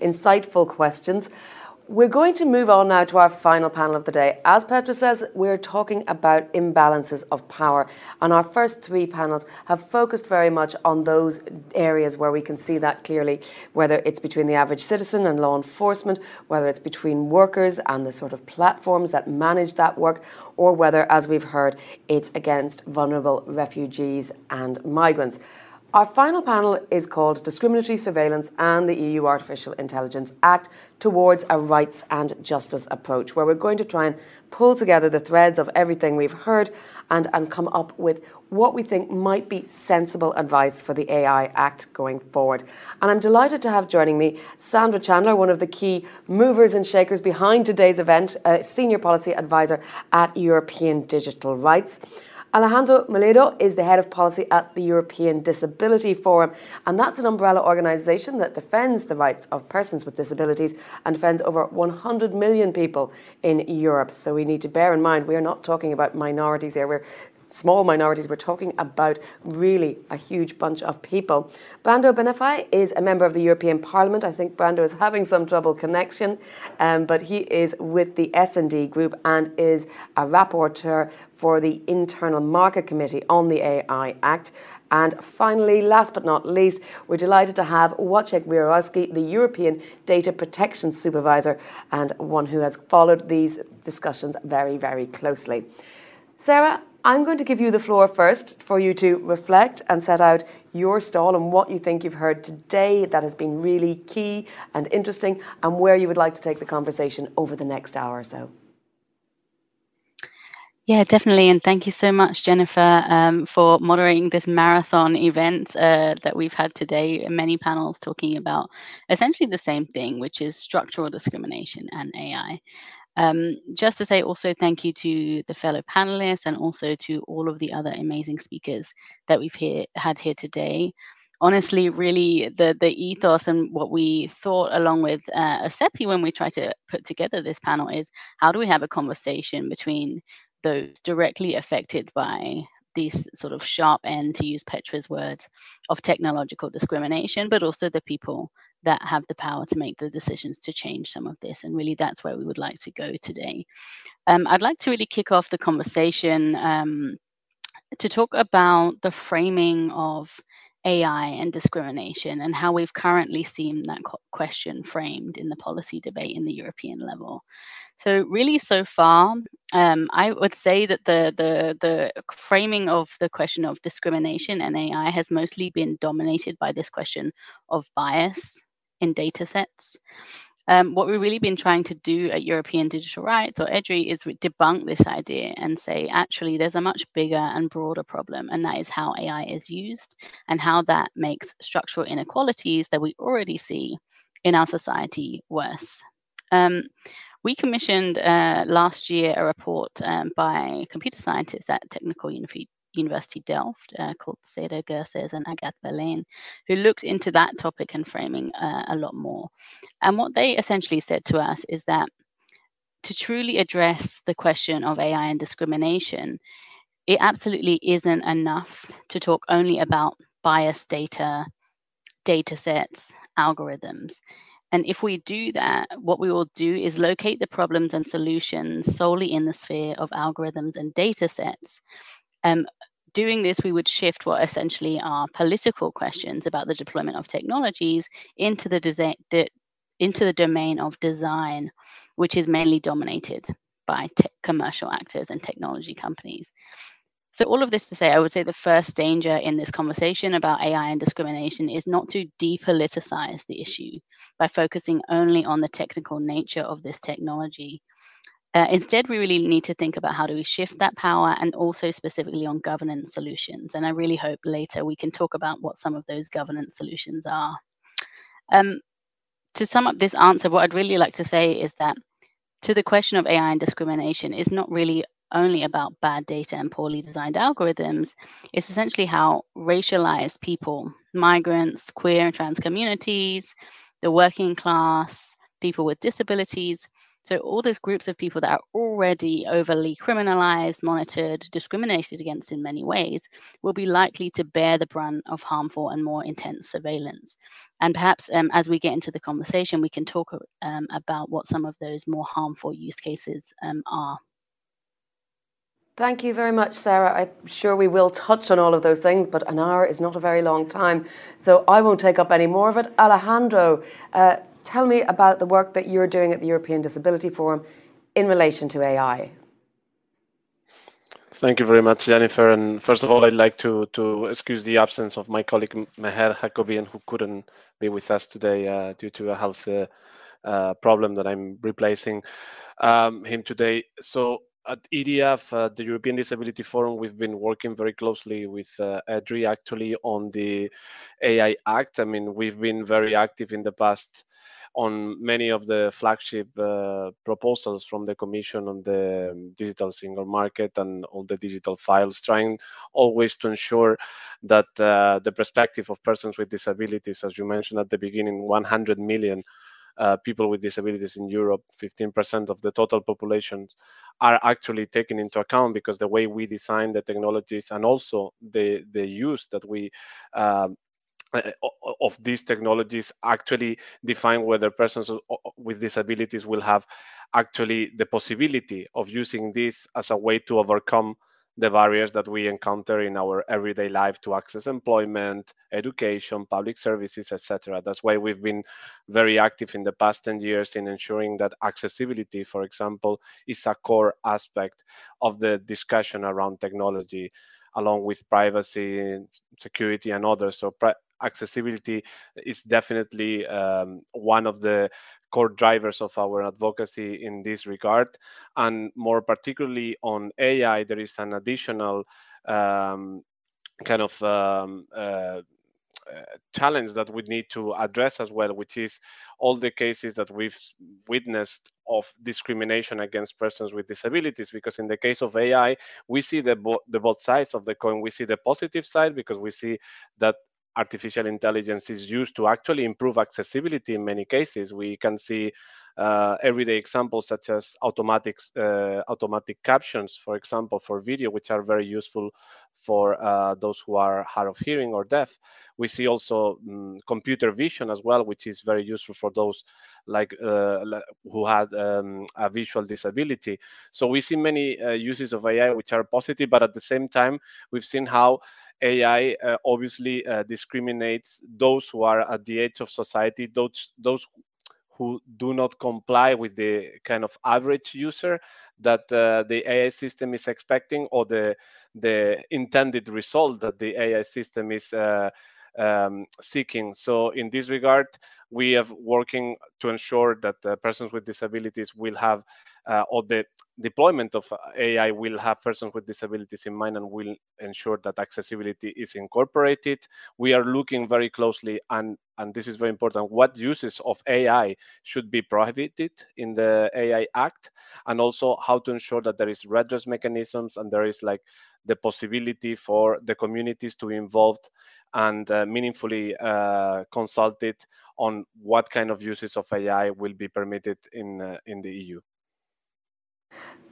insightful questions. We're going to move on now to our final panel of the day. As Petra says, we're talking about imbalances of power. And our first three panels have focused very much on those areas where we can see that clearly, whether it's between the average citizen and law enforcement, whether it's between workers and the sort of platforms that manage that work, or whether, as we've heard, it's against vulnerable refugees and migrants. Our final panel is called Discriminatory Surveillance and the EU Artificial Intelligence Act towards a rights and justice approach, where we're going to try and pull together the threads of everything we've heard and, and come up with what we think might be sensible advice for the AI Act going forward. And I'm delighted to have joining me Sandra Chander, one of the key movers and shakers behind today's event, a senior policy advisor at European Digital Rights. Alejandro Moledo is the head of policy at the European Disability Forum, and that's an umbrella organisation that defends the rights of persons with disabilities and defends over 100 million people in Europe. So we need to bear in mind we are not talking about minorities here. We're small minorities. We're talking about really a huge bunch of people. Brando Benifei is a member of the European Parliament. I think Brando is having some trouble connection, um, but he is with the S&D group and is a rapporteur for the Internal Market Committee on the AI Act. And finally, last but not least, we're delighted to have Wojciech Wiewiórowski, the European Data Protection Supervisor, and one who has followed these discussions very, very closely. Sarah, I'm going to give you the floor first for you to reflect and set out your stall and what you think you've heard today that has been really key and interesting, and where you would like to take the conversation over the next hour or so. Yeah, definitely. And thank you so much, Jennifer, um, for moderating this marathon event uh, that we've had today. Many panels talking about essentially the same thing, which is structural discrimination and AI. Um, just to say also thank you to the fellow panelists and also to all of the other amazing speakers that we've had here today. Honestly, really, the the ethos and what we thought along with uh, OSEPI when we try to put together this panel is how do we have a conversation between those directly affected by these sort of sharp end, to use Petra's words, of technological discrimination, but also the people that have the power to make the decisions to change some of this. And really, that's where we would like to go today. Um, I'd like to really kick off the conversation um, to talk about the framing of AI and discrimination and how we've currently seen that question framed in the policy debate in the European level. So really, so far, um, I would say that the the the framing of the question of discrimination and AI has mostly been dominated by this question of bias in data sets. Um, what we've really been trying to do at European Digital Rights or EDRi is debunk this idea and say, actually, there's a much bigger and broader problem, and that is how AI is used and how that makes structural inequalities that we already see in our society worse. Um, we commissioned uh, last year a report um, by computer scientists at Technical University Delft uh, called Seda Gürses and Agathe Balayn, who looked into that topic and framing uh, a lot more. And what they essentially said to us is that to truly address the question of AI and discrimination, it absolutely isn't enough to talk only about bias data, data sets, algorithms. And if we do that, what we will do is locate the problems and solutions solely in the sphere of algorithms and data sets um, doing this, we would shift what essentially are political questions about the deployment of technologies into the, de- into the domain of design, which is mainly dominated by te- commercial actors and technology companies. So, all of this to say, I would say the first danger in this conversation about AI and discrimination is not to depoliticize the issue by focusing only on the technical nature of this technology uh, instead, we really need to think about how do we shift that power and also specifically on governance solutions. And I really hope later we can talk about what some of those governance solutions are. Um, to sum up this answer, what I'd really like to say is that to the question of AI and discrimination is not really only about bad data and poorly designed algorithms. It's essentially how racialized people, migrants, queer and trans communities, the working class, people with disabilities, So all those groups of people that are already overly criminalized, monitored, discriminated against in many ways will be likely to bear the brunt of harmful and more intense surveillance. And perhaps um, as we get into the conversation, we can talk um, about what some of those more harmful use cases um, are. Thank you very much, Sarah. I'm sure we will touch on all of those things, but an hour is not a very long time. So I won't take up any more of it. Alejandro, uh, tell me about the work that you're doing at the European Disability Forum in relation to AI. Thank you very much, Jennifer. And first of all, I'd like to, to excuse the absence of my colleague Mher Hakobyan, who couldn't be with us today uh, due to a health uh, uh, problem that I'm replacing um, him today. So at EDF, uh, the European Disability Forum, we've been working very closely with uh, EDRi actually on the AI Act. I mean, we've been very active in the past on many of the flagship uh, proposals from the Commission on the um, digital single market and all the digital files, trying always to ensure that uh, the perspective of persons with disabilities, as you mentioned at the beginning, 100 million uh, people with disabilities in Europe, 15% of the total population are actually taken into account because the way we design the technologies and also the the use that we um, uh, of these technologies actually define whether persons with disabilities will have actually the possibility of using this as a way to overcome the barriers that we encounter in our everyday life to access employment, education, public services, etc. That's why we've been very active in the past 10 years in ensuring that accessibility, for example, is a core aspect of the discussion around technology, along with privacy, security, and others. So accessibility is definitely um, one of the core drivers of our advocacy in this regard. And more particularly on AI, there is an additional um, kind of um, uh, Uh, challenge that we need to address as well, which is all the cases that we've witnessed of discrimination against persons with disabilities. Because in the case of AI, we see the, bo- the both sides of the coin. We see the positive side because we see that artificial intelligence is used to actually improve accessibility in many cases. We can see uh, everyday examples such as automatic uh, automatic captions, for example, for video, which are very useful for uh, those who are hard of hearing or deaf. We see also um, computer vision as well, which is very useful for those like uh, who had um, a visual disability. So we see many uh, uses of AI which are positive, but at the same time, we've seen how AI uh, obviously discriminates those who are at the edge of society, those those who do not comply with the kind of average user that uh, the AI system is expecting or the the intended result that the AI system is uh, um, seeking. So in this regard, we have working to ensure that uh, persons with disabilities will have, uh, or the deployment of AI will have persons with disabilities in mind and will ensure that accessibility is incorporated. We are looking very closely and and this is very important what uses of AI should be prohibited in the AI Act and also how to ensure that there is redress mechanisms and there is like the possibility for the communities to be involved and uh, meaningfully uh, consulted on what kind of uses of AI will be permitted in uh, in the EU.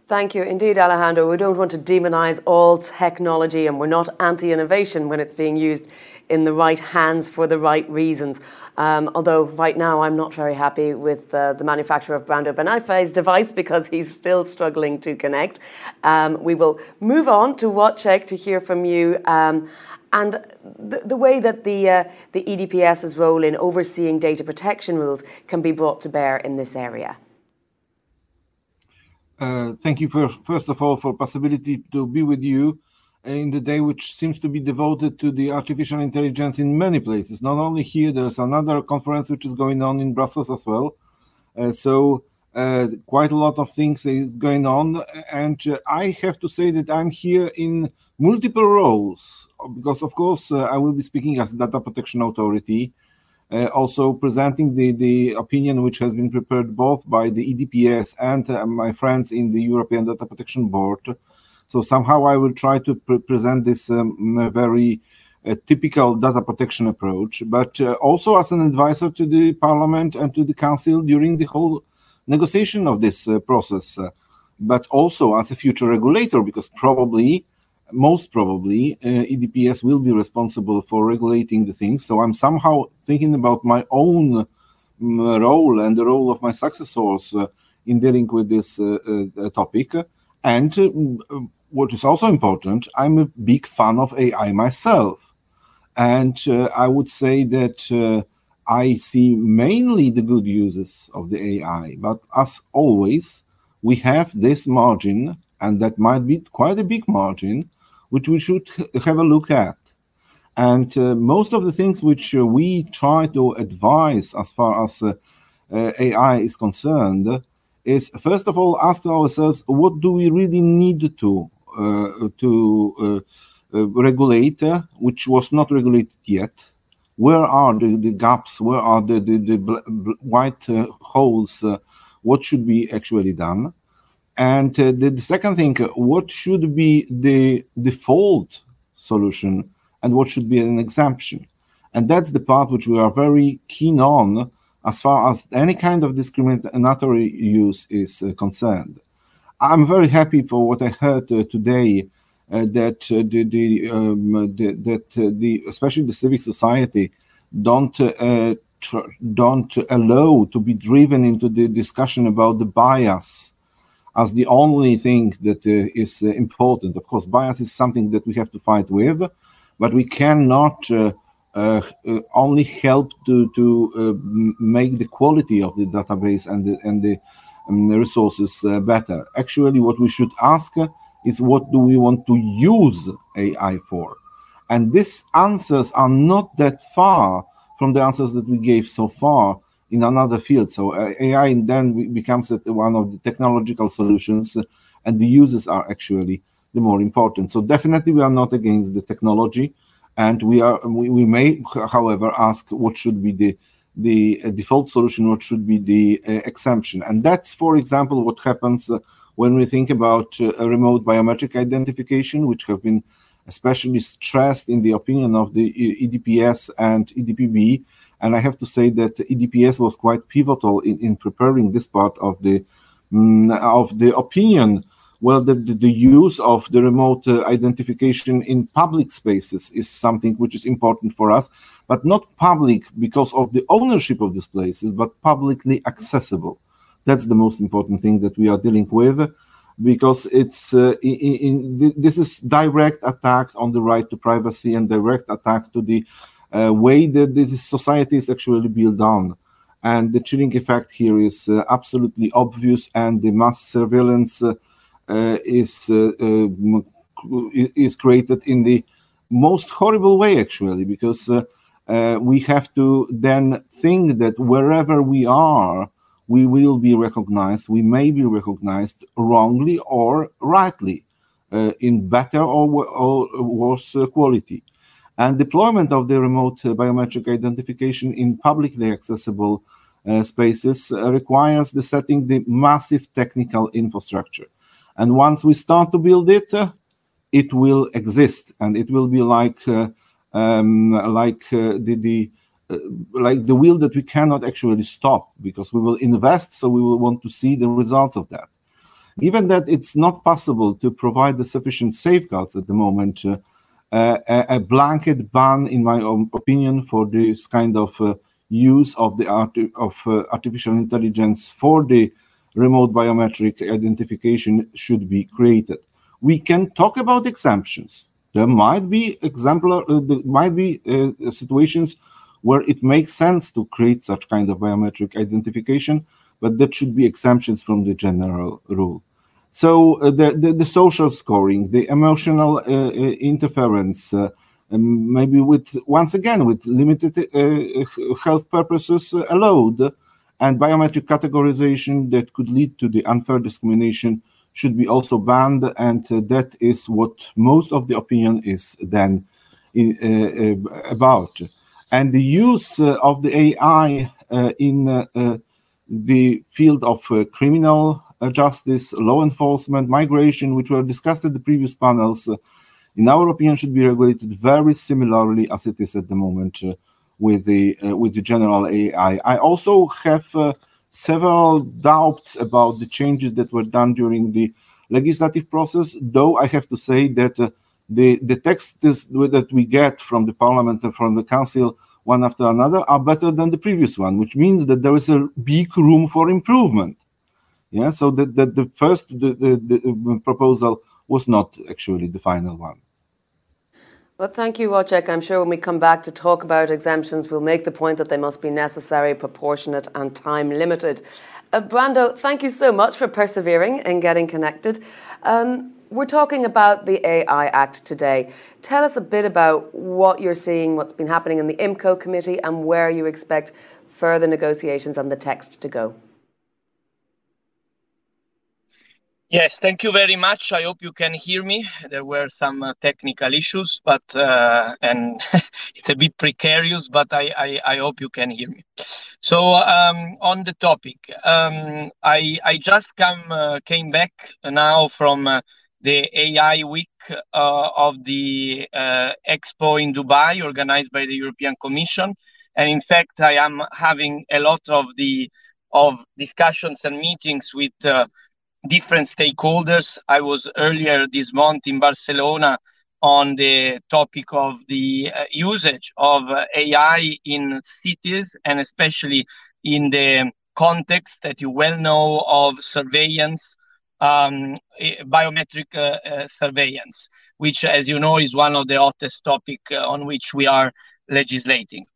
Thank you. Indeed, Alejandro, we don't want to demonize all technology and we're not anti innovation when it's being used in the right hands for the right reasons. Um, although, right now, I'm not very happy with uh, the manufacturer of Brando Benifei's device because he's still struggling to connect. Um, we will move on to Wojciech to hear from you. Um, and the, the, way that the, uh, the EDPS's role in overseeing data protection rules can be brought to bear in this area. Uh, thank you for first of all for possibility to be with you in the day which seems to be devoted to the artificial intelligence in many places. Not only here there's another conference which is going on in brussels as well. Uh, so uh, quite a lot of things is going on. And uh, i have to say that i'm here in multiple roles because of course uh, i will be speaking as data protection authority uh, also presenting the, the opinion which has been prepared both by the EDPS and uh, my friends in the European Data Protection Board. So somehow I will try to pre present this um, very uh, typical data protection approach, but uh, also as an advisor to the Parliament and to the Council during the whole negotiation of this process, but also as a future regulator, because probably most probably uh, EDPS will be responsible for regulating the things. So I'm somehow thinking about my own um, role and the role of my successors uh, in dealing with this uh, uh topic. And uh, what is also important, I'm a big fan of AI myself. And uh, I would say that I see mainly the good uses of the AI. But as always, we have this margin, and that might be quite a big margin which we should have a look at. And uh, most of the things which uh, we try to advise as far as uh, uh AI is concerned is first of all ask ourselves what do we really need to uh, to uh, regulate, which was not regulated yet. Where are the, the gaps? Where are the, the, the white holes? what should be actually done? And uh, the, the, second thing, what should be the default solution and what should be an exemption? And that's the part which we are very keen on as far as any kind of discriminatory use is uh, concerned. I'm very happy for what I heard uh, today uh, that uh, the, the, um, the, that uh, the especially the civic society don't tr- don't allow to be driven into the discussion about the bias as the only thing that uh, is uh, important. Of course, bias is something that we have to fight with, but we cannot uh, only help to to make the quality of the database and the and the, um, resources better. Actually, what we should ask is what do we want to use AI for, and these answers are not that far from the answers that we gave so far in another field. So uh, AI then becomes one of the technological solutions, and the users are actually the more important. So definitely, we are not against the technology, and we are. We, we may, however, ask what should be the the uh, default solution, what should be the uh, exemption, and that's, for example, what happens uh, when we think about uh, remote biometric identification, which have been especially stressed in the opinion of the EDPS and EDPB and I have to say that EDPS was quite pivotal in, in preparing this part of the um, of the opinion. Well, the, the, the use of the remote uh, identification in public spaces is something which is important for us, but not public because of the ownership of these places, but publicly accessible. That's the most important thing that we are dealing with because it's uh, in, in, this is direct attack on the right to privacy and direct attack to the uh, way that this society is actually built on. And the chilling effect here is uh, absolutely obvious, and the mass surveillance uh, uh is uh, um, is created in the most horrible way, actually, because we have to then think that wherever we are, we will be recognized. We may be recognized wrongly or rightly, in better or, or worse quality and deployment of the remote uh, biometric identification in publicly accessible uh, spaces uh, requires the setting the massive technical infrastructure. And once we start to build it, uh, it will exist, and it will be like uh, um, like uh, the the like the wheel that we cannot actually stop because we will invest, so we will want to see the results of that. Given that it's not possible to provide the sufficient safeguards at the moment uh, a, blanket ban, in my opinion, for this kind of uh, use of the art of uh, artificial intelligence for the remote biometric identification should be created. We can talk about exemptions. There might be exemplar, uh, there might be uh, situations where it makes sense to create such kind of biometric identification, but that should be exemptions from the general rule. So uh, the, the, the social scoring, the emotional uh, uh interference, uh, maybe with once again with limited uh, health purposes allowed, and biometric categorization that could lead to the unfair discrimination should be also banned, and that is what most of the opinion is then in, about. And the use of the AI in the field of criminal justice, law enforcement, migration, which were discussed at the previous panels, uh, in our opinion, should be regulated very similarly as it is at the moment uh, with the uh, with the general AI. I also have several doubts about the changes that were done during the legislative process, though I have to say that uh, the, the texts that we get from the parliament and from the council one after another are better than the previous one, which means that there is a big room for improvement. Yeah, so that the, the first the, the, the proposal was not actually the final one. Well, thank you, Wojciech. I'm sure when we come back to talk about exemptions, we'll make the point that they must be necessary, proportionate, and time limited. Uh, Brando, thank you so much for persevering and getting connected. Um, we're talking about the AI Act today. Tell us a bit about what you're seeing, what's been happening in the IMCO committee, and where you expect further negotiations on the text to go. Yes, thank you very much. I hope you can hear me. There were some uh, technical issues, but uh, and it's a bit precarious, but I, I, I hope you can hear me. So um, on the topic, um, I I just come uh, came back now from uh, the AI week uh, of the uh, Expo in Dubai, organized by the European Commission, and in fact I am having a lot of the of discussions and meetings with different stakeholders. I was earlier this month in Barcelona on the topic of the uh, usage of uh, AI in cities and especially in the context that you well know of surveillance, um, eh, biometric uh, uh, surveillance, which, as you know, is one of the hottest topic uh, on which we are legislating.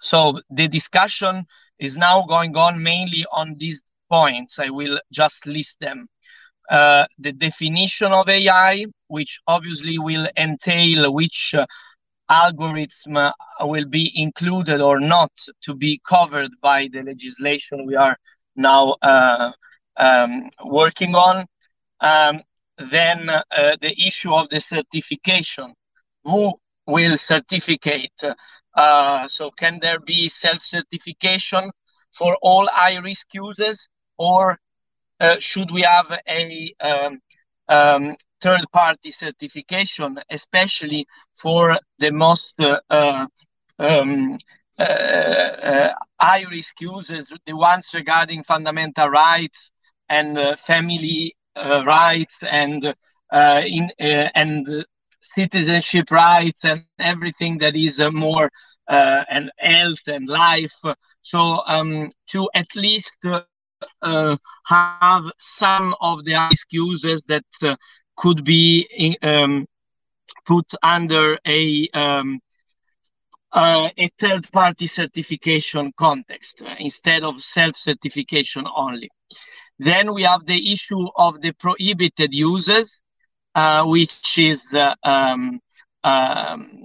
So the discussion is now going on mainly on these points. I will just list them. Uh, the definition of AI, which obviously will entail which uh, algorithm uh, will be included or not to be covered by the legislation we are now uh, um, working on. Um, then uh, the issue of the certification. Who will certificate? So can there be self-certification for all high-risk users? Or uh, should we have a um, um, third party certification, especially for the most uh, uh um, uh, uh, high risk users, the ones regarding fundamental rights and family rights and in and citizenship rights and everything that is more and health and life. So um, to at least uh, have some of the excuses that uh, could be in, um, put under a um, uh, a third party certification context uh, instead of self certification only. Then we have the issue of the prohibited uses, uh, which is uh, um, um,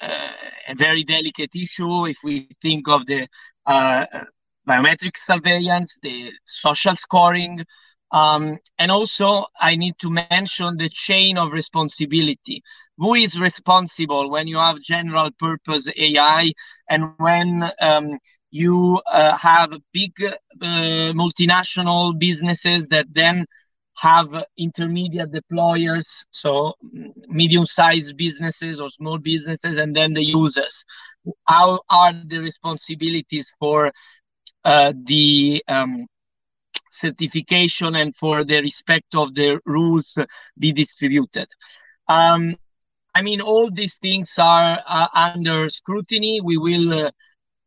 a very delicate issue if we think of the biometric surveillance, the social scoring, um, and also I need to mention the chain of responsibility. Who is responsible when you have general purpose AI and when um, you uh, have big uh, multinational businesses that then have intermediate deployers, so medium-sized businesses or small businesses, and then the users. How are the responsibilities for uh, the um, certification and for the respect of the rules be distributed. Um, I mean, all these things are uh, under scrutiny. We will uh,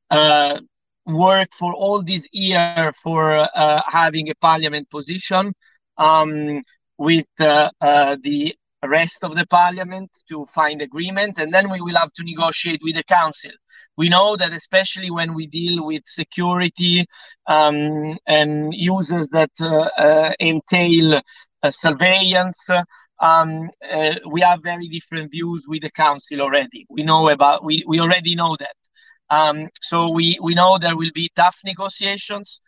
uh, work for all this year for uh, having a parliament position um, with uh, uh, the rest of the parliament to find agreement, and then we will have to negotiate with the council we know that especially when we deal with security um, and users that uh, uh, entail uh, surveillance, um, uh, we have very different views with the council already. We know about we, we already know that. Um, so we, we know there will be tough negotiations,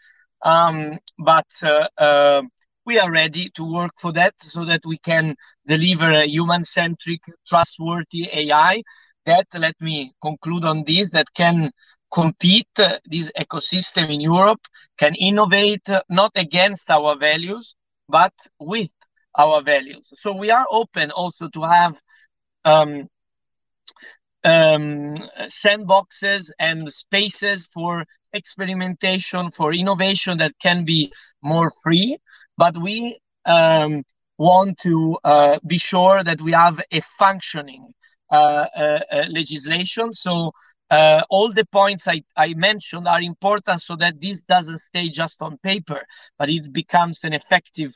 um, but uh, uh, we are ready to work for that so that we can deliver a human-centric, trustworthy AI that let me conclude on this that can compete this ecosystem in Europe, can innovate not against our values, but with our values. So we are open also to have um, um, sandboxes and spaces for experimentation, for innovation that can be more free. But we um, want to uh, be sure that we have a functioning legislation. So uh, all the points I, I mentioned are important so that this doesn't stay just on paper, but it becomes an effective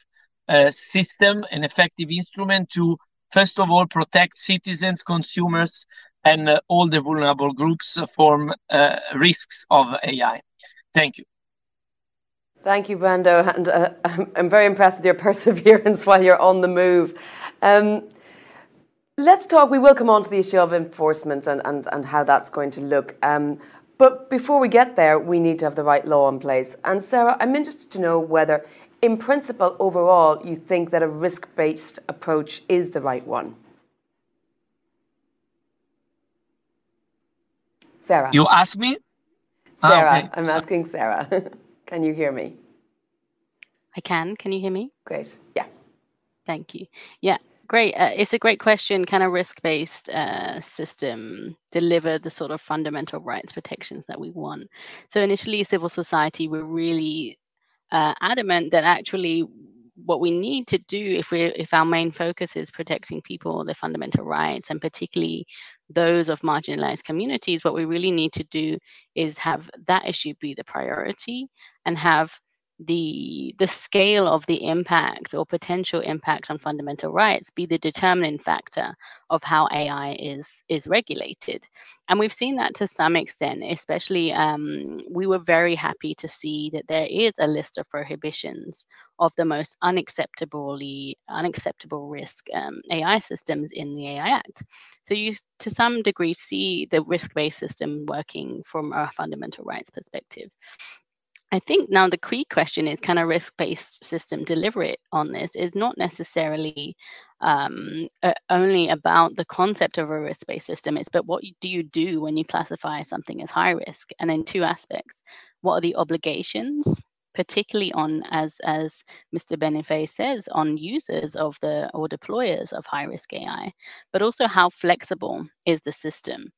uh, system, an effective instrument to, first of all, protect citizens, consumers, and uh, all the vulnerable groups from uh, risks of AI. Thank you. Thank you, Brando. And uh, I'm very impressed with your perseverance while you're on the move. Um, let's talk, we will come on to the issue of enforcement and, and, and how that's going to look. Um, but before we get there, we need to have the right law in place. And Sarah, I'm interested to know whether, in principle, overall, you think that a risk based approach is the right one. Sarah. You ask me? Sarah, okay. I'm asking Sarah. can you hear me? I can. Can you hear me? Great. Yeah. Thank you. Yeah, great. Uh, it's a great question. Can a risk based uh, system deliver the sort of fundamental rights protections that we want? So, initially, civil society were really uh, adamant that actually what we need to do if we if our main focus is protecting people their fundamental rights and particularly those of marginalized communities what we really need to do is have that issue be the priority and have the the scale of the impact or potential impact on fundamental rights be the determining factor of how AI is is regulated, and we've seen that to some extent. Especially, um, we were very happy to see that there is a list of prohibitions of the most unacceptably unacceptable risk um, AI systems in the AI Act. So you, to some degree, see the risk-based system working from a fundamental rights perspective. I think now the key question is can a risk based system deliver it on this? Is not necessarily um, uh, only about the concept of a risk based system, it's but what do you do when you classify something as high risk? And in two aspects what are the obligations? particularly on as as mr benifei says on users of the or deployers of high risk ai but also how flexible is the system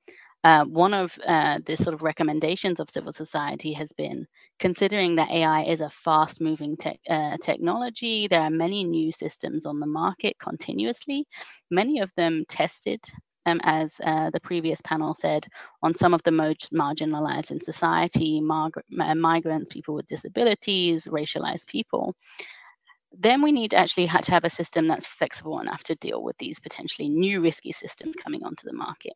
uh, one of uh, the sort of recommendations of civil society has been considering that AI is a fast moving te- uh, technology. There are many new systems on the market continuously, many of them tested. Um, as uh, the previous panel said, on some of the most marginalized in society, migrants, people with disabilities, racialized people then we need actually to have a system that's flexible enough to deal with these potentially new risky systems coming onto the market.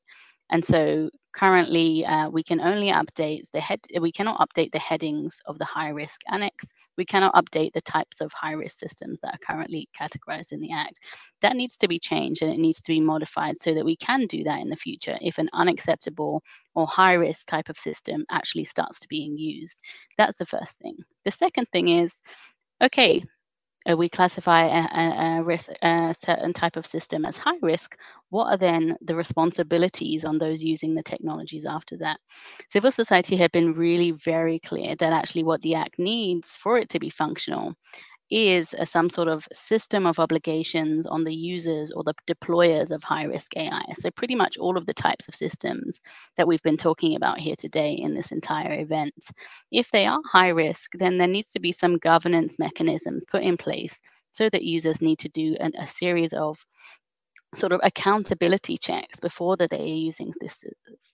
And so currently uh, we can only update the head, we cannot update the headings of the high risk annex. We cannot update the types of high risk systems that are currently categorized in the Act. That needs to be changed and it needs to be modified so that we can do that in the future if an unacceptable or high risk type of system actually starts to being used. That's the first thing. The second thing is, okay, uh, we classify a, a, a, risk, a certain type of system as high risk, what are then the responsibilities on those using the technologies after that? Civil society have been really very clear that actually what the Act needs for it to be functional is a, some sort of system of obligations on the users or the deployers of high risk AI. So, pretty much all of the types of systems that we've been talking about here today in this entire event. If they are high risk, then there needs to be some governance mechanisms put in place so that users need to do an, a series of sort of accountability checks before that they are using this,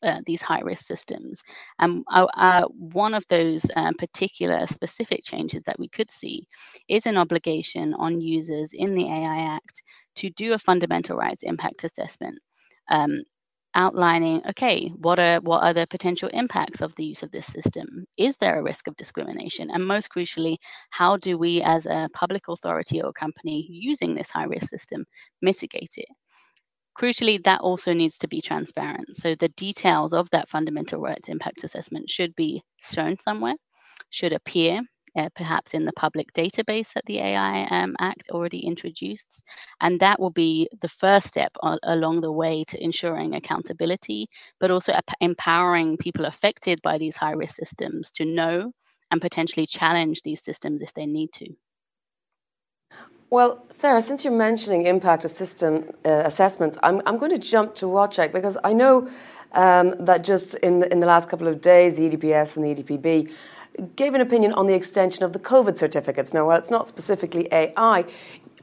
uh, these high risk systems. And uh, uh, one of those uh, particular specific changes that we could see is an obligation on users in the AI Act to do a fundamental rights impact assessment. Um, outlining okay what are what are the potential impacts of the use of this system? Is there a risk of discrimination? And most crucially how do we as a public authority or company using this high risk system mitigate it? Crucially, that also needs to be transparent. So the details of that fundamental rights impact assessment should be shown somewhere, should appear uh, perhaps in the public database that the AI um, Act already introduced. And that will be the first step on, along the way to ensuring accountability, but also empowering people affected by these high risk systems to know and potentially challenge these systems if they need to. Well, Sarah, since you're mentioning impact assistant, uh, assessments, I'm, I'm going to jump to Wojciech because I know um, that just in the, in the last couple of days, the EDPS and the EDPB gave an opinion on the extension of the COVID certificates. Now, while it's not specifically AI,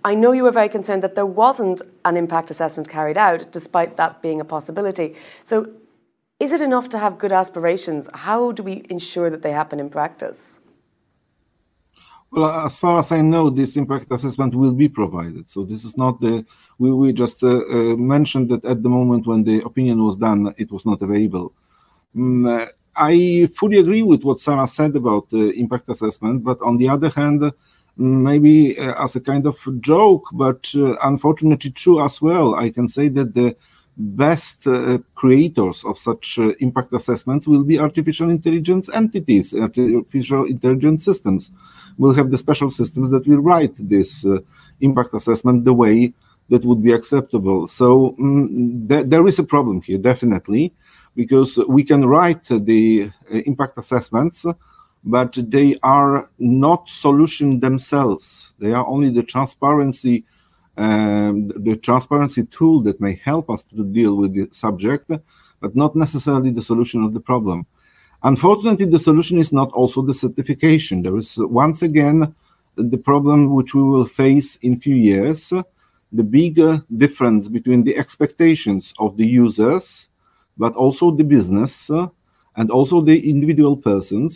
I know you were very concerned that there wasn't an impact assessment carried out, despite that being a possibility. So, is it enough to have good aspirations? How do we ensure that they happen in practice? Well, as far as I know, this impact assessment will be provided. So this is not the we we just uh, uh, mentioned that at the moment when the opinion was done, it was not available. Um, uh, I fully agree with what Sarah said about the impact assessment, but on the other hand, maybe uh, as a kind of joke, but uh, unfortunately true as well, I can say that the best uh, creators of such uh, impact assessments will be artificial intelligence entities, artificial intelligence systems. Will have the special systems that will write this uh, impact assessment the way that would be acceptable. So mm, th there is a problem here, definitely, because we can write the uh, impact assessments, but they are not solution themselves. They are only the transparency um, the transparency tool that may help us to deal with the subject, but not necessarily the solution of the problem. Unfortunately, the solution is not also the certification. There is once again the problem which we will face in few years, the bigger difference between the expectations of the users, but also the business and also the individual persons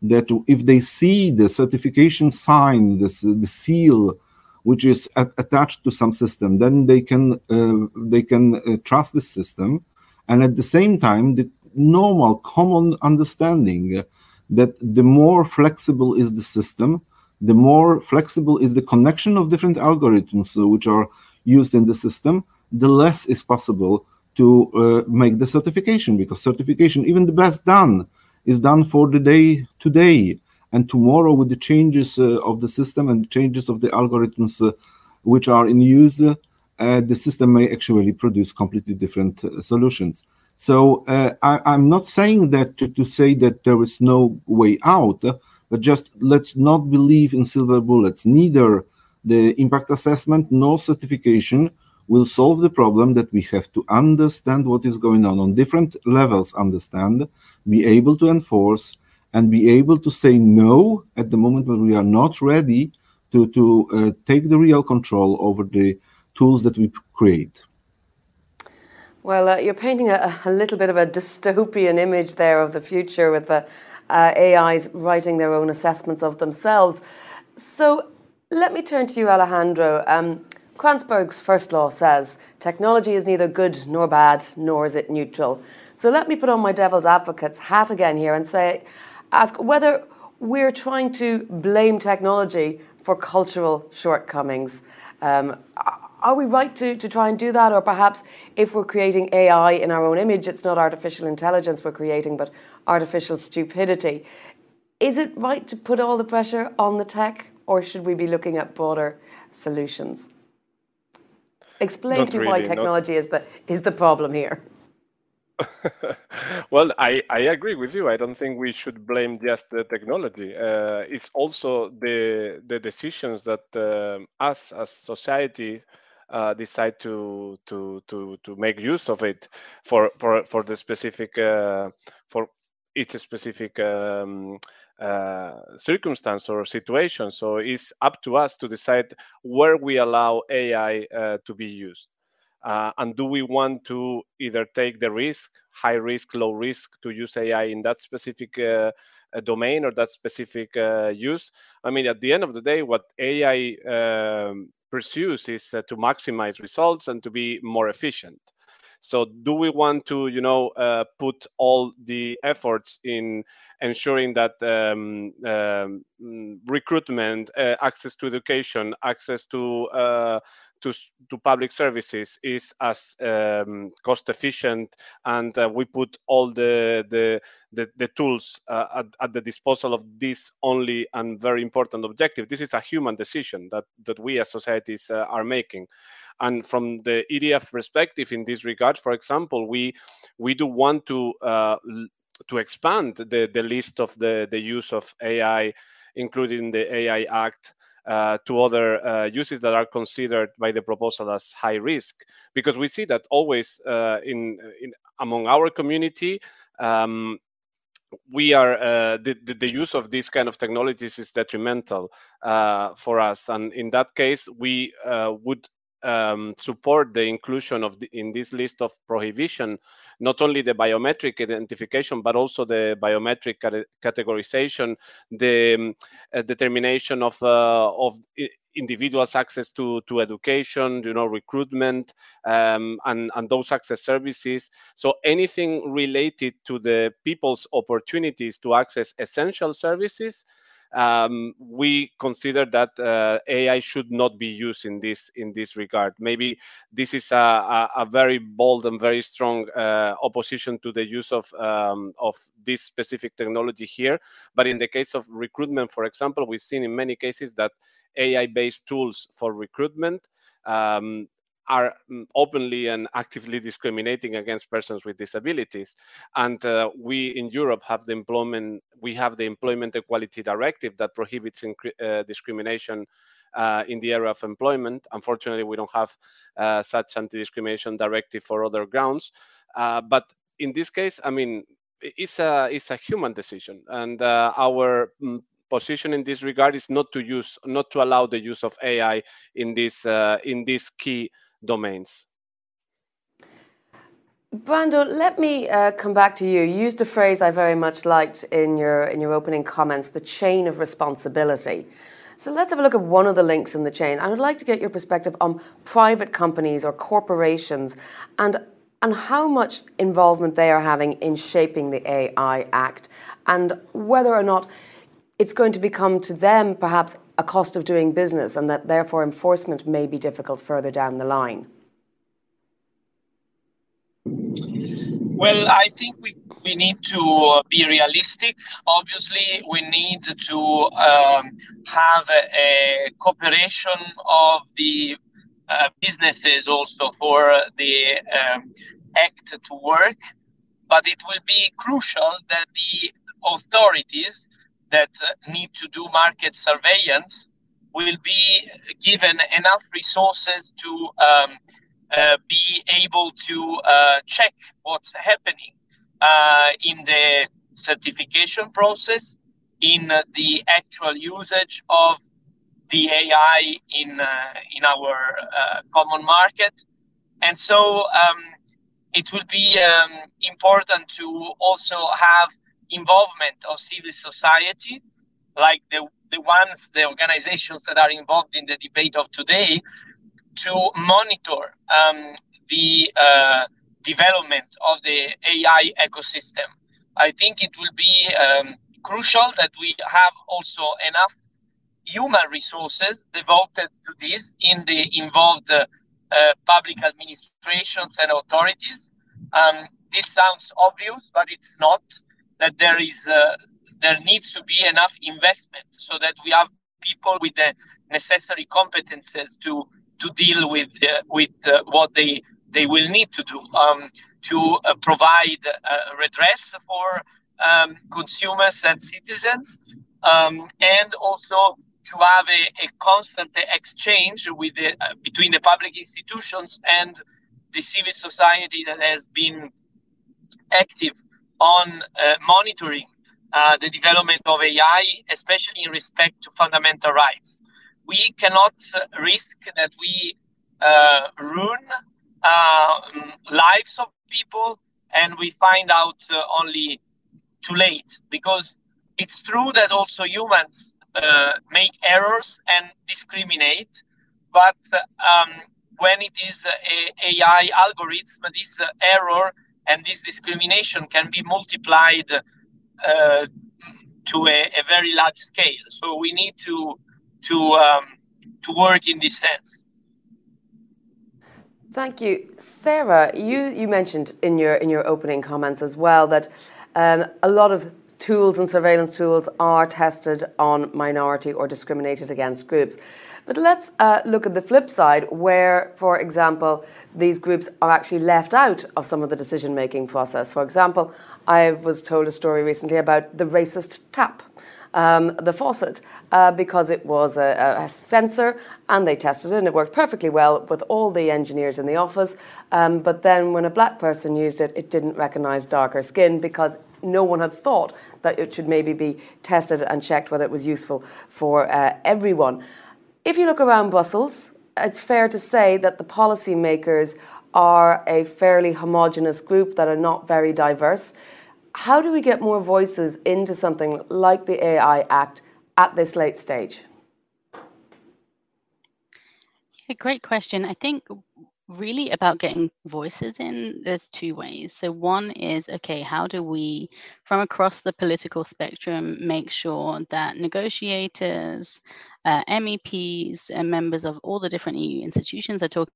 that if they see the certification sign, this, the seal which is at, attached to some system, then they can uh, they can uh, trust the system, and at the same time, the normal common understanding that the more flexible is the system, the more flexible is the connection of different algorithms uh, which are used in the system, the less is possible to uh, make the certification because certification, even the best done, is done for the day today and tomorrow, with the changes uh, of the system and changes of the algorithms uh, which are in use, uh, the system may actually produce completely different solutions. So I, am not saying that to, to, say that there is no way out, but just let's not believe in silver bullets. Neither the impact assessment nor certification will solve the problem that we have to understand what is going on on different levels, understand, be able to enforce, and be able to say no at the moment when we are not ready to, to uh, take the real control over the tools that we create. Well, uh, you're painting a, a, little bit of a dystopian image there of the future with the uh, AIs writing their own assessments of themselves. So let me turn to you, Alejandro. Um, Kranzberg's first law says technology is neither good nor bad, nor is it neutral. So let me put on my devil's advocate's hat again here and say ask whether we're trying to blame technology for cultural shortcomings. Um, are we right to, to try and do that? Or perhaps if we're creating AI in our own image, it's not artificial intelligence we're creating, but artificial stupidity. Is it right to put all the pressure on the tech, or should we be looking at broader solutions? Explain not to me really, why technology not... is, the, is the problem here. well, I, I agree with you. I don't think we should blame just the technology. Uh, it's also the the decisions that um, us as society uh, decide to to to to make use of it for for for the specific uh, for each specific um, uh, circumstance or situation. So it's up to us to decide where we allow AI uh, to be used. Uh, and do we want to either take the risk, high risk, low risk, to use AI in that specific uh, uh, domain or that specific uh, use? I mean, at the end of the day, what AI um, pursues is to maximize results and to be more efficient. So, do we want to, you know, uh, put all the efforts in ensuring that um, um, recruitment, access to education, access to to, to public services is as um, cost efficient and uh, we put all the the, the, the tools uh, at, at, the disposal of this only and very important objective. This is a human decision that that we as societies uh, are making. And from the edf perspective in this regard for example we we do want to uh, to expand the, the list of the, the use of ai including the ai act uh, to other uh, uses that are considered by the proposal as high risk, because we see that always uh, in, in among our community. Um, we are uh, the, the, the, use of these kind of technologies is detrimental uh, for us and in that case we uh, would um, support the inclusion of the, in this list of prohibition not only the biometric identification but also the biometric categorization the um, uh, determination of uh, of individuals access to to education you know recruitment um, and and those access services. So anything related to the people's opportunities to access essential services um, we consider that uh, AI should not be used in this in this regard. Maybe this is a, a, a very bold and very strong uh, opposition to the use of um, of this specific technology here. But in the case of recruitment, for example, we've seen in many cases that AI-based tools for recruitment um, are mm, openly and actively discriminating against persons with disabilities. And uh, we in Europe have the employment, we have the Employment Equality Directive that prohibits uh, discrimination uh, in the area of employment. Unfortunately, we don't have uh, such anti-discrimination directive for other grounds. Uh, but in this case, I mean, it's a it's a human decision, and uh, our mm, position in this regard is not to use, not to allow the use of AI in this in this key domains. Brando, let me uh, come back to you. You used a phrase I very much liked in your in your opening comments: the chain of responsibility. So let's have a look at one of the links in the chain. I would like to get your perspective on private companies or corporations and and how much involvement they are having in shaping the AI Act and whether or not it's going to become to them perhaps a cost of doing business and that therefore enforcement may be difficult further down the line? Well, I think we, we need to be realistic. Obviously, we need to um, have a, a, cooperation of the uh, businesses also for the um, act to work. But it will be crucial that the authorities that uh, need to do market surveillance will be given enough resources to um, uh, be able to uh, check what's happening uh, in the certification process, in the actual usage of the AI in uh, in our uh, common market, and so um, it will be um, important to also have involvement of civil society, like the, the ones, the organizations that are involved in the debate of today, to monitor um, the uh, development of the AI ecosystem. I think it will be um, crucial that we have also enough human resources devoted to this in the involved uh, uh, public administrations and authorities. Um, this sounds obvious, but it's not that there is uh, there needs to be enough investment so that we have people with the necessary competences to to deal with uh, with uh, what they they will need to do um, to uh, provide uh, redress for um, consumers and citizens um, and also to have a, a constant exchange with the, uh, between the public institutions and the civil society that has been active on uh, monitoring uh, the development of AI, especially in respect to fundamental rights. We cannot risk that we uh, ruin lives of people and we find out only too late because it's true that also humans uh, make errors and discriminate, but um, when it is a AI algorithm, this uh, error and this discrimination can be multiplied uh, to a, a, very large scale. So we need to to um, to work in this sense. Thank you, Sarah. You you mentioned in your in your opening comments as well that um, a lot of tools and surveillance tools are tested on minority or discriminated against groups. But let's uh, look at the flip side, where, for example, these groups are actually left out of some of the decision making process. For example, I was told a story recently about the racist tap. um, the faucet uh, because it was a, a, sensor and they tested it and it worked perfectly well with all the engineers in the office. Um, but then when a black person used it, it didn't recognize darker skin because no one had thought that it should maybe be tested and checked whether it was useful for uh, everyone. If you look around Brussels, it's fair to say that the policymakers are a fairly homogenous group that are not very diverse. How do we get more voices into something like the AI Act at this late stage? Yeah, great question. I think really about getting voices in there's two ways so one is okay how do we from across the political spectrum make sure that negotiators uh, meps and members of all the different eu institutions are talking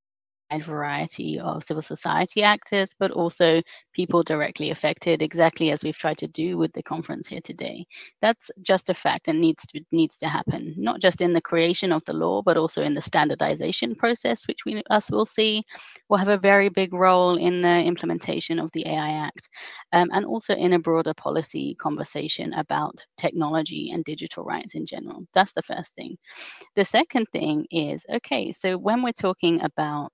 wide variety of civil society actors, but also people directly affected, exactly as we've tried to do with the conference here today. That's just a fact and needs to needs to happen, not just in the creation of the law, but also in the standardization process, which we us will see will have a very big role in the implementation of the AI Act, um, and also in a broader policy conversation about technology and digital rights in general. That's the first thing. The second thing is okay, so when we're talking about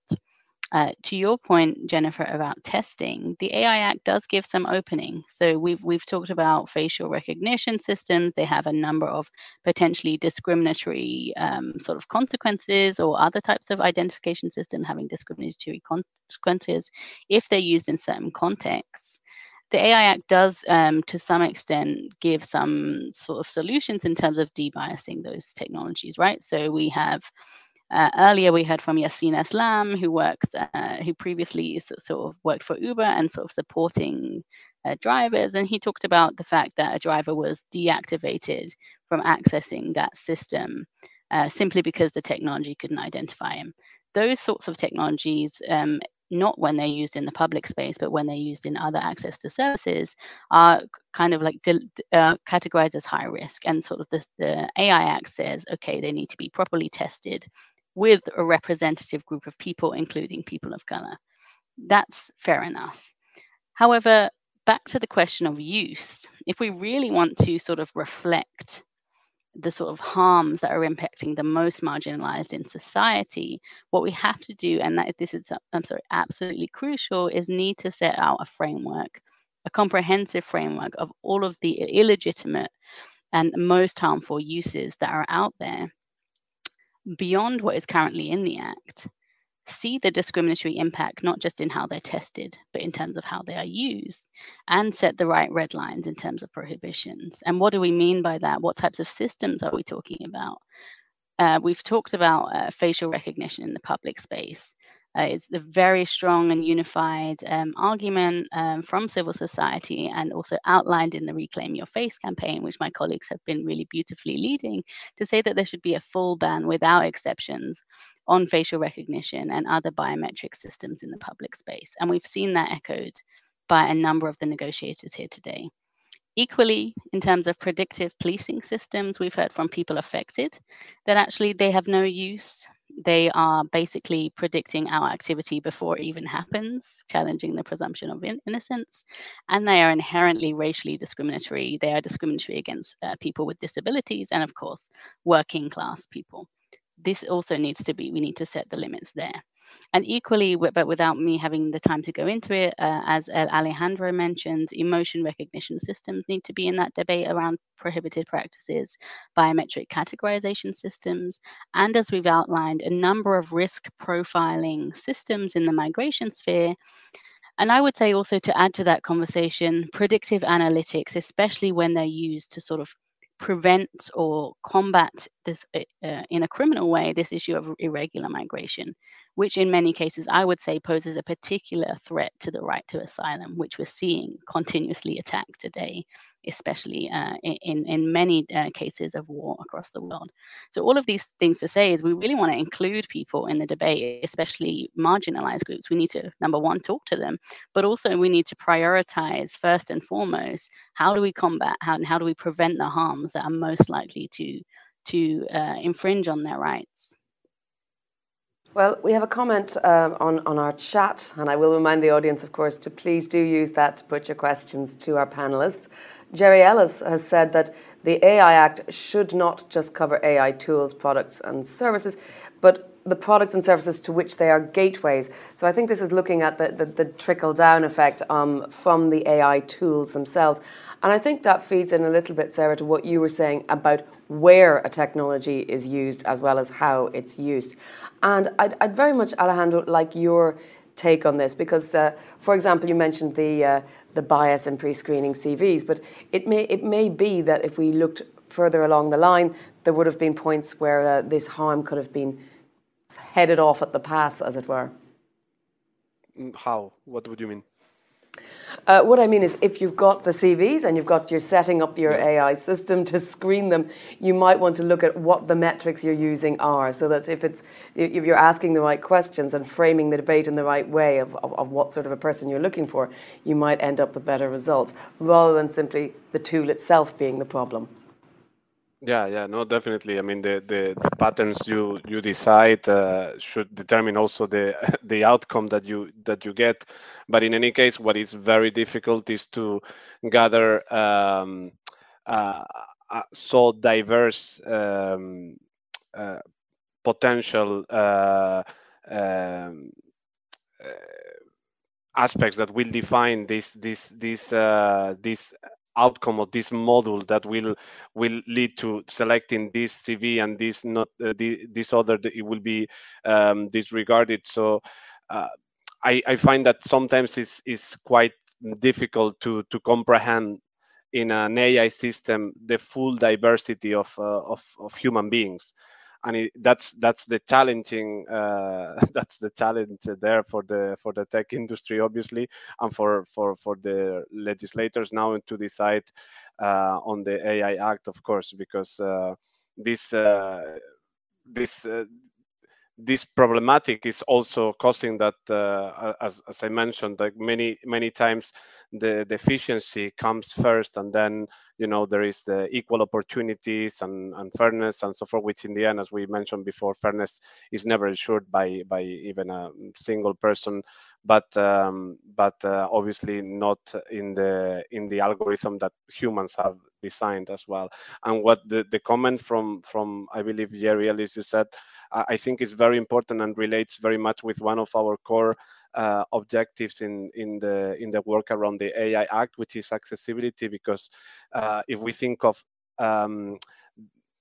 uh, to your point, Jennifer, about testing, the AI Act does give some opening. So we've we've talked about facial recognition systems. They have a number of potentially discriminatory um, sort of consequences, or other types of identification system having discriminatory consequences if they're used in certain contexts. The AI Act does, um, to some extent, give some sort of solutions in terms of debiasing those technologies, right? So we have uh, earlier, we heard from Yaseen Aslam, who works, uh, who previously sort of worked for Uber and sort of supporting uh, drivers, and he talked about the fact that a driver was deactivated from accessing that system uh, simply because the technology couldn't identify him. Those sorts of technologies, um, not when they're used in the public space, but when they're used in other access to services, are kind of like uh, categorized as high risk. And sort of the, the AI Act says, okay, they need to be properly tested with a representative group of people, including people of color. That's fair enough. However, back to the question of use, if we really want to sort of reflect the sort of harms that are impacting the most marginalized in society, what we have to do, and that this is, I'm sorry, absolutely crucial, is need to set out a framework, a comprehensive framework of all of the illegitimate and most harmful uses that are out there beyond what is currently in the Act, see the discriminatory impact not just in how they're tested, but in terms of how they are used, and set the right red lines in terms of prohibitions. And what do we mean by that? What types of systems are we talking about? Uh, we've talked about uh, facial recognition in the public space. Uh, it's a very strong and unified um, argument um, from civil society and also outlined in the Reclaim Your Face campaign, which my colleagues have been really beautifully leading, to say that there should be a full ban without exceptions on facial recognition and other biometric systems in the public space. And we've seen that echoed by a number of the negotiators here today. Equally, in terms of predictive policing systems, we've heard from people affected that actually they have no use they are basically predicting our activity before it even happens, challenging the presumption of in- innocence. And they are inherently racially discriminatory. They are discriminatory against uh, people with disabilities and, of course, working class people. This also needs to be, we need to set the limits there. And equally, but without me having the time to go into it, uh, as Alejandro mentioned, emotion recognition systems need to be in that debate around prohibited practices, biometric categorization systems, and as we've outlined, a number of risk profiling systems in the migration sphere. And I would say also to add to that conversation, predictive analytics, especially when they're used to sort of prevent or combat this uh, in a criminal way this issue of irregular migration which in many cases I would say poses a particular threat to the right to asylum, which we're seeing continuously attacked today, especially uh, in, in many uh, cases of war across the world. So, all of these things to say is we really want to include people in the debate, especially marginalized groups. We need to, number one, talk to them, but also we need to prioritize first and foremost how do we combat how, and how do we prevent the harms that are most likely to, to uh, infringe on their rights. Well, we have a comment um, on, on our chat, and I will remind the audience, of course, to please do use that to put your questions to our panelists. Jerry Ellis has said that the AI Act should not just cover AI tools, products, and services, but the products and services to which they are gateways. So I think this is looking at the, the, the trickle down effect um, from the AI tools themselves. And I think that feeds in a little bit, Sarah, to what you were saying about where a technology is used as well as how it's used. And I'd, I'd very much, Alejandro, like your take on this because, uh, for example, you mentioned the uh, the bias in pre-screening CVs, but it may it may be that if we looked further along the line, there would have been points where uh, this harm could have been headed off at the pass, as it were. Mm, how? What would you mean? Uh, what I mean is, if you've got the CVs and you've got you're setting up your AI system to screen them, you might want to look at what the metrics you're using are, so that if it's if you're asking the right questions and framing the debate in the right way of, of, of what sort of a person you're looking for, you might end up with better results rather than simply the tool itself being the problem. Yeah, yeah, no, definitely. I mean, the the, the patterns you you decide uh, should determine also the the outcome that you that you get. But in any case, what is very difficult is to gather um, uh, so diverse um, uh, potential uh, um, uh, aspects that will define this this this uh, this outcome of this module that will will lead to selecting this CV and this not uh, the, this other it will be um, disregarded. So uh, I, I find that sometimes it's, it's quite difficult to to comprehend in an AI system the full diversity of uh, of, of human beings and it, that's that's the challenging uh, that's the challenge there for the for the tech industry obviously and for for for the legislators now to decide uh, on the AI Act of course because uh, this uh, this uh, this problematic is also causing that, uh, as, as I mentioned, like many many times, the, the efficiency comes first, and then you know there is the equal opportunities and, and fairness and so forth. Which in the end, as we mentioned before, fairness is never assured by by even a single person, but um, but uh, obviously not in the in the algorithm that humans have designed as well. And what the, the comment from from I believe Jerry Ellis said I think is very important and relates very much with one of our core uh, objectives in in the in the work around the AI Act, which is accessibility. Because uh, if we think of um,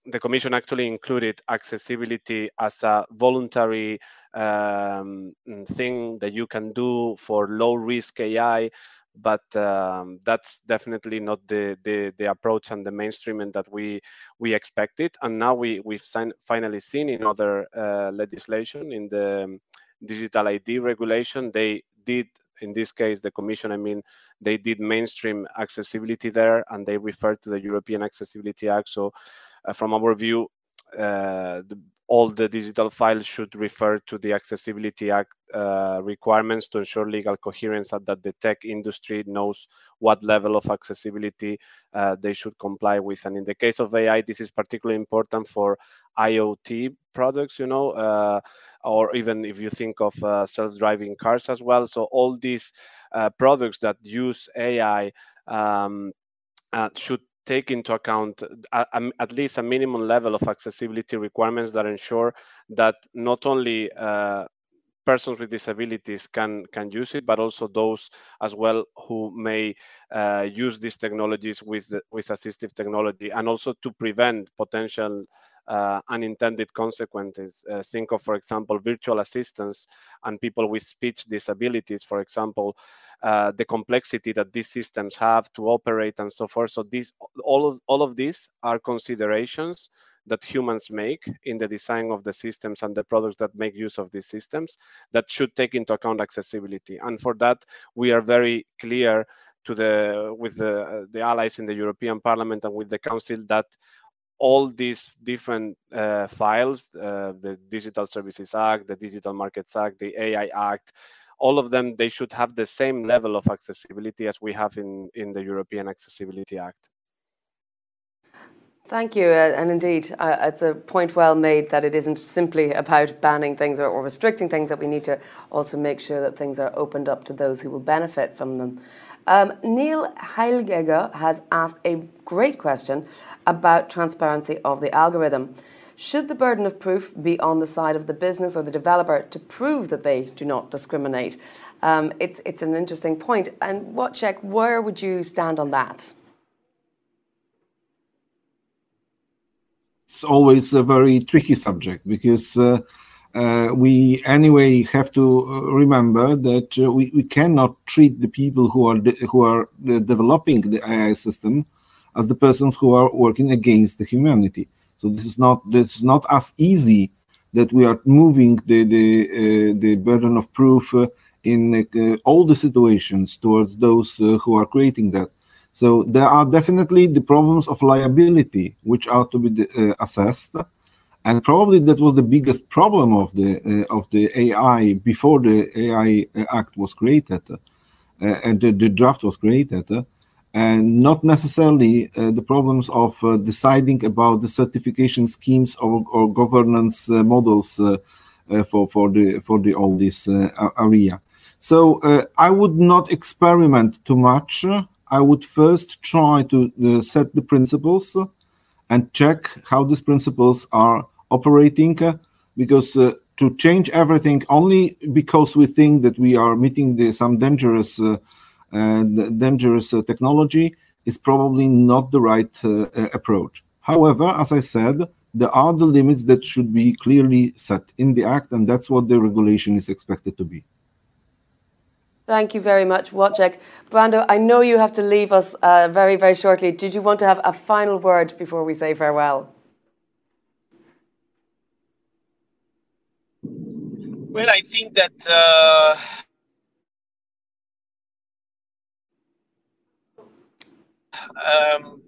the Commission actually included accessibility as a voluntary um, thing that you can do for low risk AI but um, that's definitely not the, the, the approach and the mainstreaming that we we expected. And now we we've sign, finally seen in other uh, legislation in the um, digital ID regulation they did in this case the commission i mean they did mainstream accessibility there and they referred to the european accessibility act so uh, from our view uh, the, all the digital files should refer to the Accessibility Act uh, requirements to ensure legal coherence and that the tech industry knows what level of accessibility uh, they should comply with. And in the case of AI, this is particularly important for IoT products, you know, uh, or even if you think of uh, self-driving cars as well. So all these uh, products that use AI um, uh, should take into account a, a, at least a minimum level of accessibility requirements that ensure that not only uh, persons with disabilities can can use it, but also those as well who may uh, use these technologies with with assistive technology, and also to prevent potential uh, unintended consequences. Uh, think of, for example, virtual assistants and people with speech disabilities, for example, uh, the complexity that these systems have to operate and so forth. So these, all of, all of these are considerations that humans make in the design of the systems and the products that make use of these systems that should take into account accessibility. And for that, we are very clear to the with the, the allies in the European Parliament and with the Council that all these different uh, files, uh, the Digital Services Act, the Digital Markets Act, the AI Act, all of them, they should have the same level of accessibility as we have in, in the European Accessibility Act. Thank you. Uh, and indeed, uh, it's a point well made that it isn't simply about banning things or, or, restricting things, that we need to also make sure that things are opened up to those who will benefit from them. Um, Neil Heilgegger has asked a great question about transparency of the algorithm. Should the burden of proof be on the side of the business or the developer to prove that they do not discriminate? Um, it's, it's an interesting point. And Wojciech, where would you stand on that? It's always a very tricky subject because uh, uh, we anyway have to uh, remember that uh, we, we cannot treat the people who are who are developing the AI system as the persons who are working against the humanity. So this is not this is not as easy that we are moving the the uh, the burden of proof uh, in uh, all the situations towards those who are creating that. So there are definitely the problems of liability which are to be assessed and probably that was the biggest problem of the uh, of the AI before the AI Act was created uh, and the, the, draft was created, uh, and not necessarily uh, the problems of uh, deciding about the certification schemes or, or governance uh, models for for the for the all this area. So I would not experiment too much. I would first try to set the principles and check how these principles are operating uh, because uh, to change everything only because we think that we are meeting the, some dangerous uh, dangerous technology is probably not the right approach. However, as I said, there are the limits that should be clearly set in the act, and that's what the regulation is expected to be. Thank you very much, Wojciech. Brando, I know you have to leave us uh, very, very shortly. Did you want to have a final word before we say farewell? Well, I think that uh, um,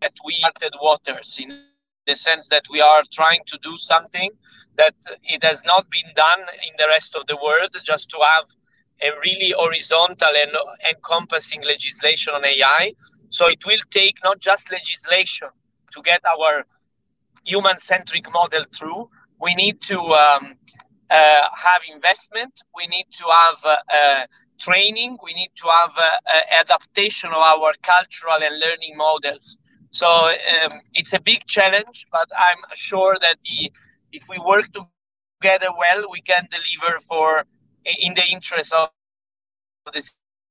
that we started waters in the sense that we are trying to do something that it has not been done in the rest of the world just to have a really horizontal and encompassing legislation on AI. So it will take not just legislation to get our human centric model through, we need to um, uh, have investment. We need to have uh, uh training. We need to have uh, uh, adaptation of our cultural and learning models. So um, it's a big challenge, but I'm sure that the, if we work together well, we can deliver for in the interest of the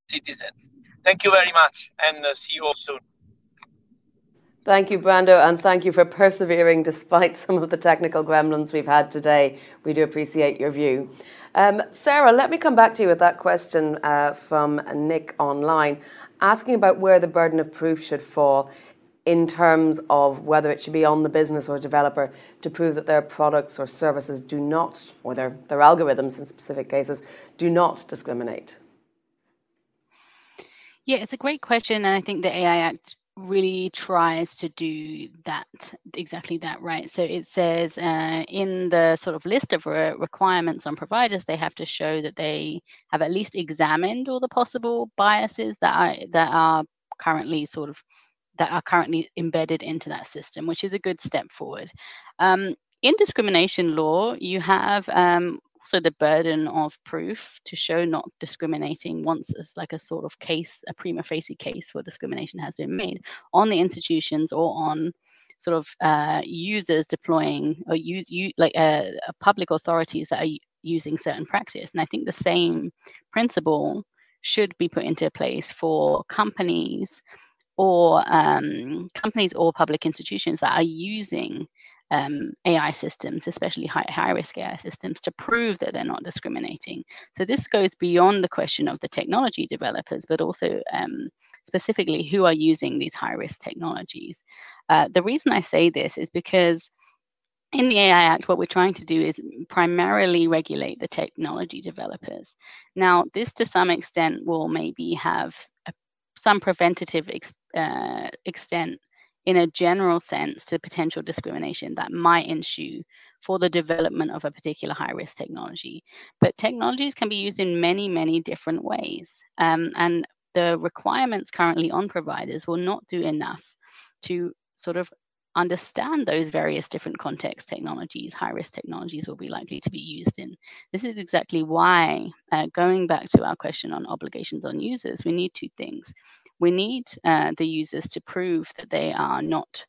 citizens. Thank you very much, and see you all soon. Thank you, Brando, and thank you for persevering despite some of the technical gremlins we've had today. We do appreciate your view. Um, Sarah, let me come back to you with that question uh, from Nick online, asking about where the burden of proof should fall in terms of whether it should be on the business or developer to prove that their products or services do not, or their, their algorithms in specific cases, do not discriminate. Yeah, it's a great question, and I think the AI Act really tries to do that exactly that right so it says uh, in the sort of list of re- requirements on providers they have to show that they have at least examined all the possible biases that are that are currently sort of that are currently embedded into that system which is a good step forward um, in discrimination law you have um, also the burden of proof to show not discriminating once it's like a sort of case, a prima facie case for discrimination has been made on the institutions or on sort of uh, users deploying or use you like uh, public authorities that are using certain practice. And I think the same principle should be put into place for companies or um, companies or public institutions that are using um, AI systems, especially high, high risk AI systems, to prove that they're not discriminating. So this goes beyond the question of the technology developers, but also um, specifically who are using these high risk technologies. Uh, the reason I say this is because in the AI Act, what we're trying to do is primarily regulate the technology developers. Now, this to some extent will maybe have a, some preventative ex, uh, extent in a general sense to potential discrimination that might ensue for the development of a particular high risk technology. But technologies can be used in many, many different ways. Um, and the requirements currently on providers will not do enough to sort of understand those various different context technologies, high risk technologies will be likely to be used in. This is exactly why, uh, going back to our question on obligations on users, we need two things. We need uh, the users to prove that they are not,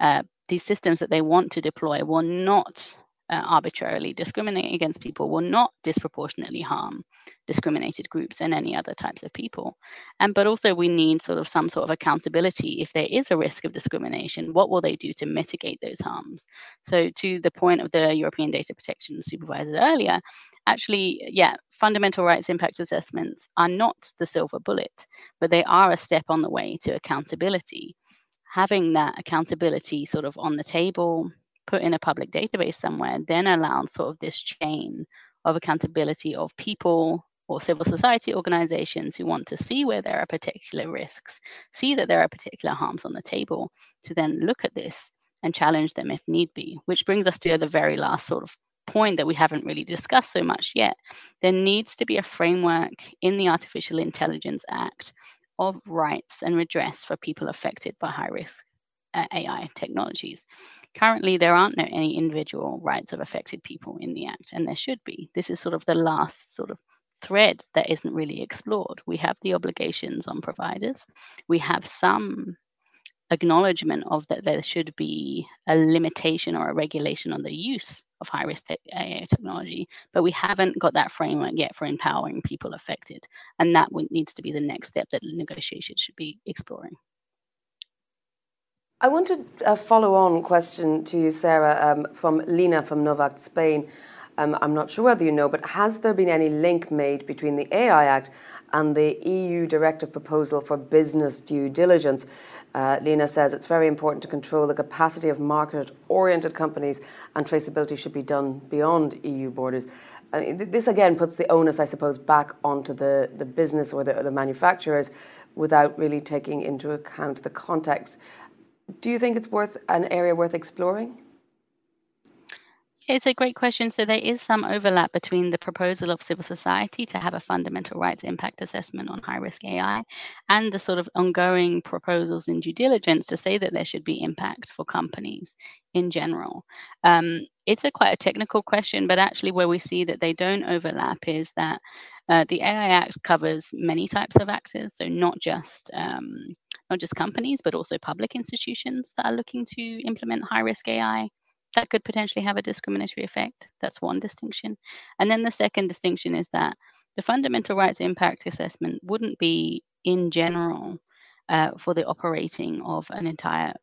uh, these systems that they want to deploy will not uh, arbitrarily discriminate against people will not disproportionately harm discriminated groups and any other types of people. And but also we need sort of some sort of accountability if there is a risk of discrimination, what will they do to mitigate those harms? So to the point of the European Data Protection Supervisor earlier, actually, yeah, fundamental rights impact assessments are not the silver bullet, but they are a step on the way to accountability. Having that accountability sort of on the table, put in a public database somewhere then allows sort of this chain of accountability of people or civil society organizations who want to see where there are particular risks, see that there are particular harms on the table, to then look at this and challenge them if need be. Which brings us to the very last sort of point that we haven't really discussed so much yet. There needs to be a framework in the Artificial Intelligence Act of rights and redress for people affected by high risk Uh, AI technologies. Currently, there aren't no, any individual rights of affected people in the Act, and there should be. This is sort of the last sort of thread that isn't really explored. We have the obligations on providers. We have some acknowledgement of that there should be a limitation or a regulation on the use of high risk te- AI technology, but we haven't got that framework yet for empowering people affected. And that needs to be the next step that negotiations should be exploring. I wanted a follow on question to you, Sarah, um, from Lina from Novact Spain. Um, I'm not sure whether you know, but has there been any link made between the AI Act and the EU directive proposal for business due diligence? Uh, Lena says it's very important to control the capacity of market oriented companies, and traceability should be done beyond EU borders. Uh, this again puts the onus, I suppose, back onto the, the business or the, or the manufacturers without really taking into account the context. Do you think it's worth an area worth exploring? It's a great question. So there is some overlap between the proposal of civil society to have a fundamental rights impact assessment on high risk AI and the sort of ongoing proposals in due diligence to say that there should be impact for companies in general. Um, it's a quite a technical question, but actually where we see that they don't overlap is that uh, the AI Act covers many types of actors, so not just um, not just companies, but also public institutions that are looking to implement high risk AI. That could potentially have a discriminatory effect. That's one distinction. And then the second distinction is that the fundamental rights impact assessment wouldn't be in general uh, for the operating of an entire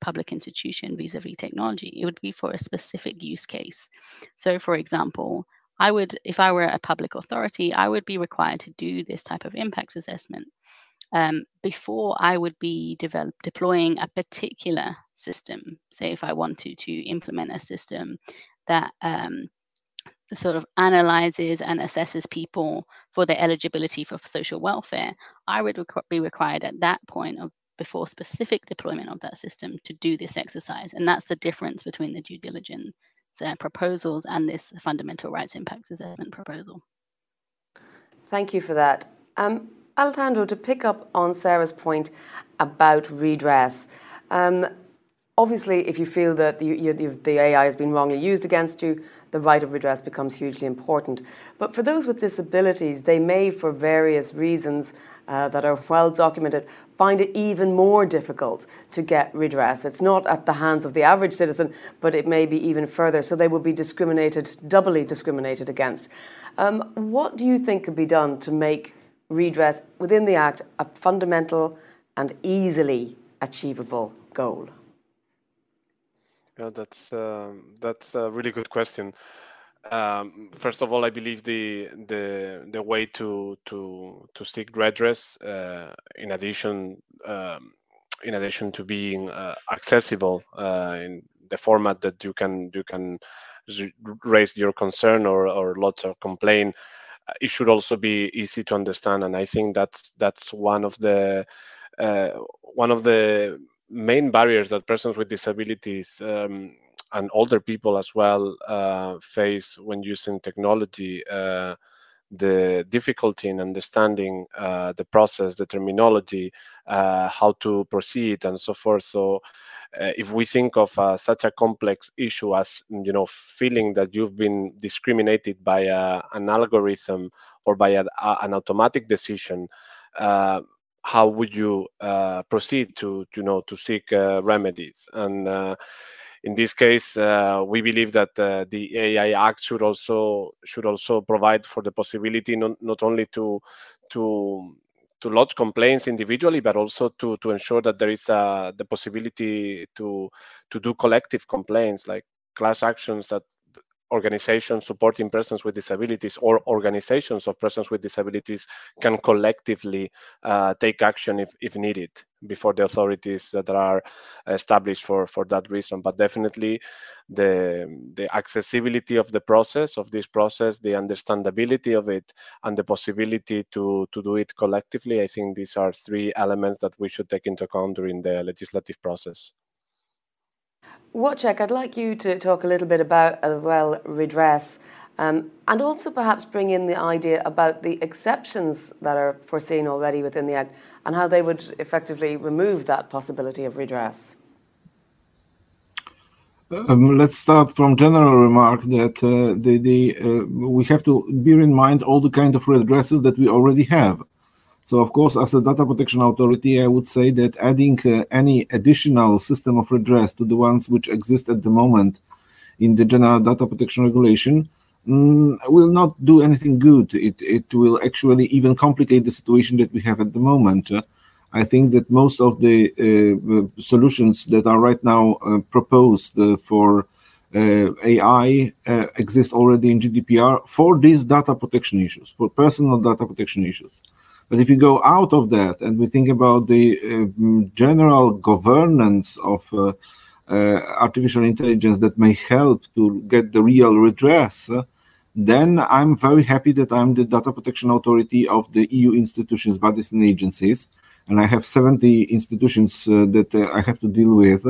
public institution vis-a-vis technology. It would be for a specific use case. So, for example, I would, if I were a public authority, I would be required to do this type of impact assessment um, before I would be develop, deploying a particular system. Say, if I wanted to implement a system that um, sort of analyzes and assesses people for their eligibility for social welfare, I would rec- be required at that point of before specific deployment of that system to do this exercise. And that's the difference between the due diligence uh, proposals and this fundamental rights impact assessment proposal. Thank you for that. Um, Alejandro, to pick up on Sarah's point about redress, um, obviously, if you feel that the, you, the, AI has been wrongly used against you, the right of redress becomes hugely important. But for those with disabilities, they may, for various reasons uh, that are well documented, find it even more difficult to get redress. It's not at the hands of the average citizen, but it may be even further. So they will be discriminated, doubly discriminated against. Um, what do you think could be done to make redress within the Act a fundamental and easily achievable goal? Yeah, that's um, that's a really good question. Um, first of all, I believe the the the way to to to seek redress, uh, in addition um, in addition to being uh, accessible uh, in the format that you can you can raise your concern or or lots of complaint it should also be easy to understand and i think that's that's one of the uh, one of the main barriers that persons with disabilities um, and older people as well uh, face when using technology uh, the difficulty in understanding uh, the process, the terminology, uh, how to proceed, and so forth. So, uh, if we think of uh, such a complex issue as you know feeling that you've been discriminated by a, an algorithm or by a, a, an automatic decision, uh, how would you uh, proceed to, to, you know to seek remedies and in this case, uh, we believe that uh, the AI Act should also should also provide for the possibility not, not only to to to lodge complaints individually, but also to to ensure that there is uh, the possibility to to do collective complaints like class actions that organizations supporting persons with disabilities or organizations of persons with disabilities can collectively uh, take action if, if needed before the authorities that are established for, for that reason. But definitely the, the accessibility of the process, of this process, the understandability of it, and the possibility to, to do it collectively, I think these are three elements that we should take into account during the legislative process. Wojciech, I'd like you to talk a little bit about, as well, redress, um, and also perhaps bring in the idea about the exceptions that are foreseen already within the Act and how they would effectively remove that possibility of redress. Um, let's start from general remark that uh, the, the, uh, we have to bear in mind all the kind of redresses that we already have. So, of course, as a data protection authority, I would say that adding uh, any additional system of redress to the ones which exist at the moment in the general data protection regulation mm, will not do anything good. It, it will actually even complicate the situation that we have at the moment. Uh, I think that most of the uh, solutions that are right now uh, proposed uh, for uh, AI exist already in GDPR for these data protection issues, for personal data protection issues. But if you go out of that and we think about the uh, general governance of uh, uh, artificial intelligence that may help to get the real redress, then I'm very happy that I'm the data protection authority of the EU institutions, bodies, and agencies. And I have 70 institutions uh, that uh, I have to deal with.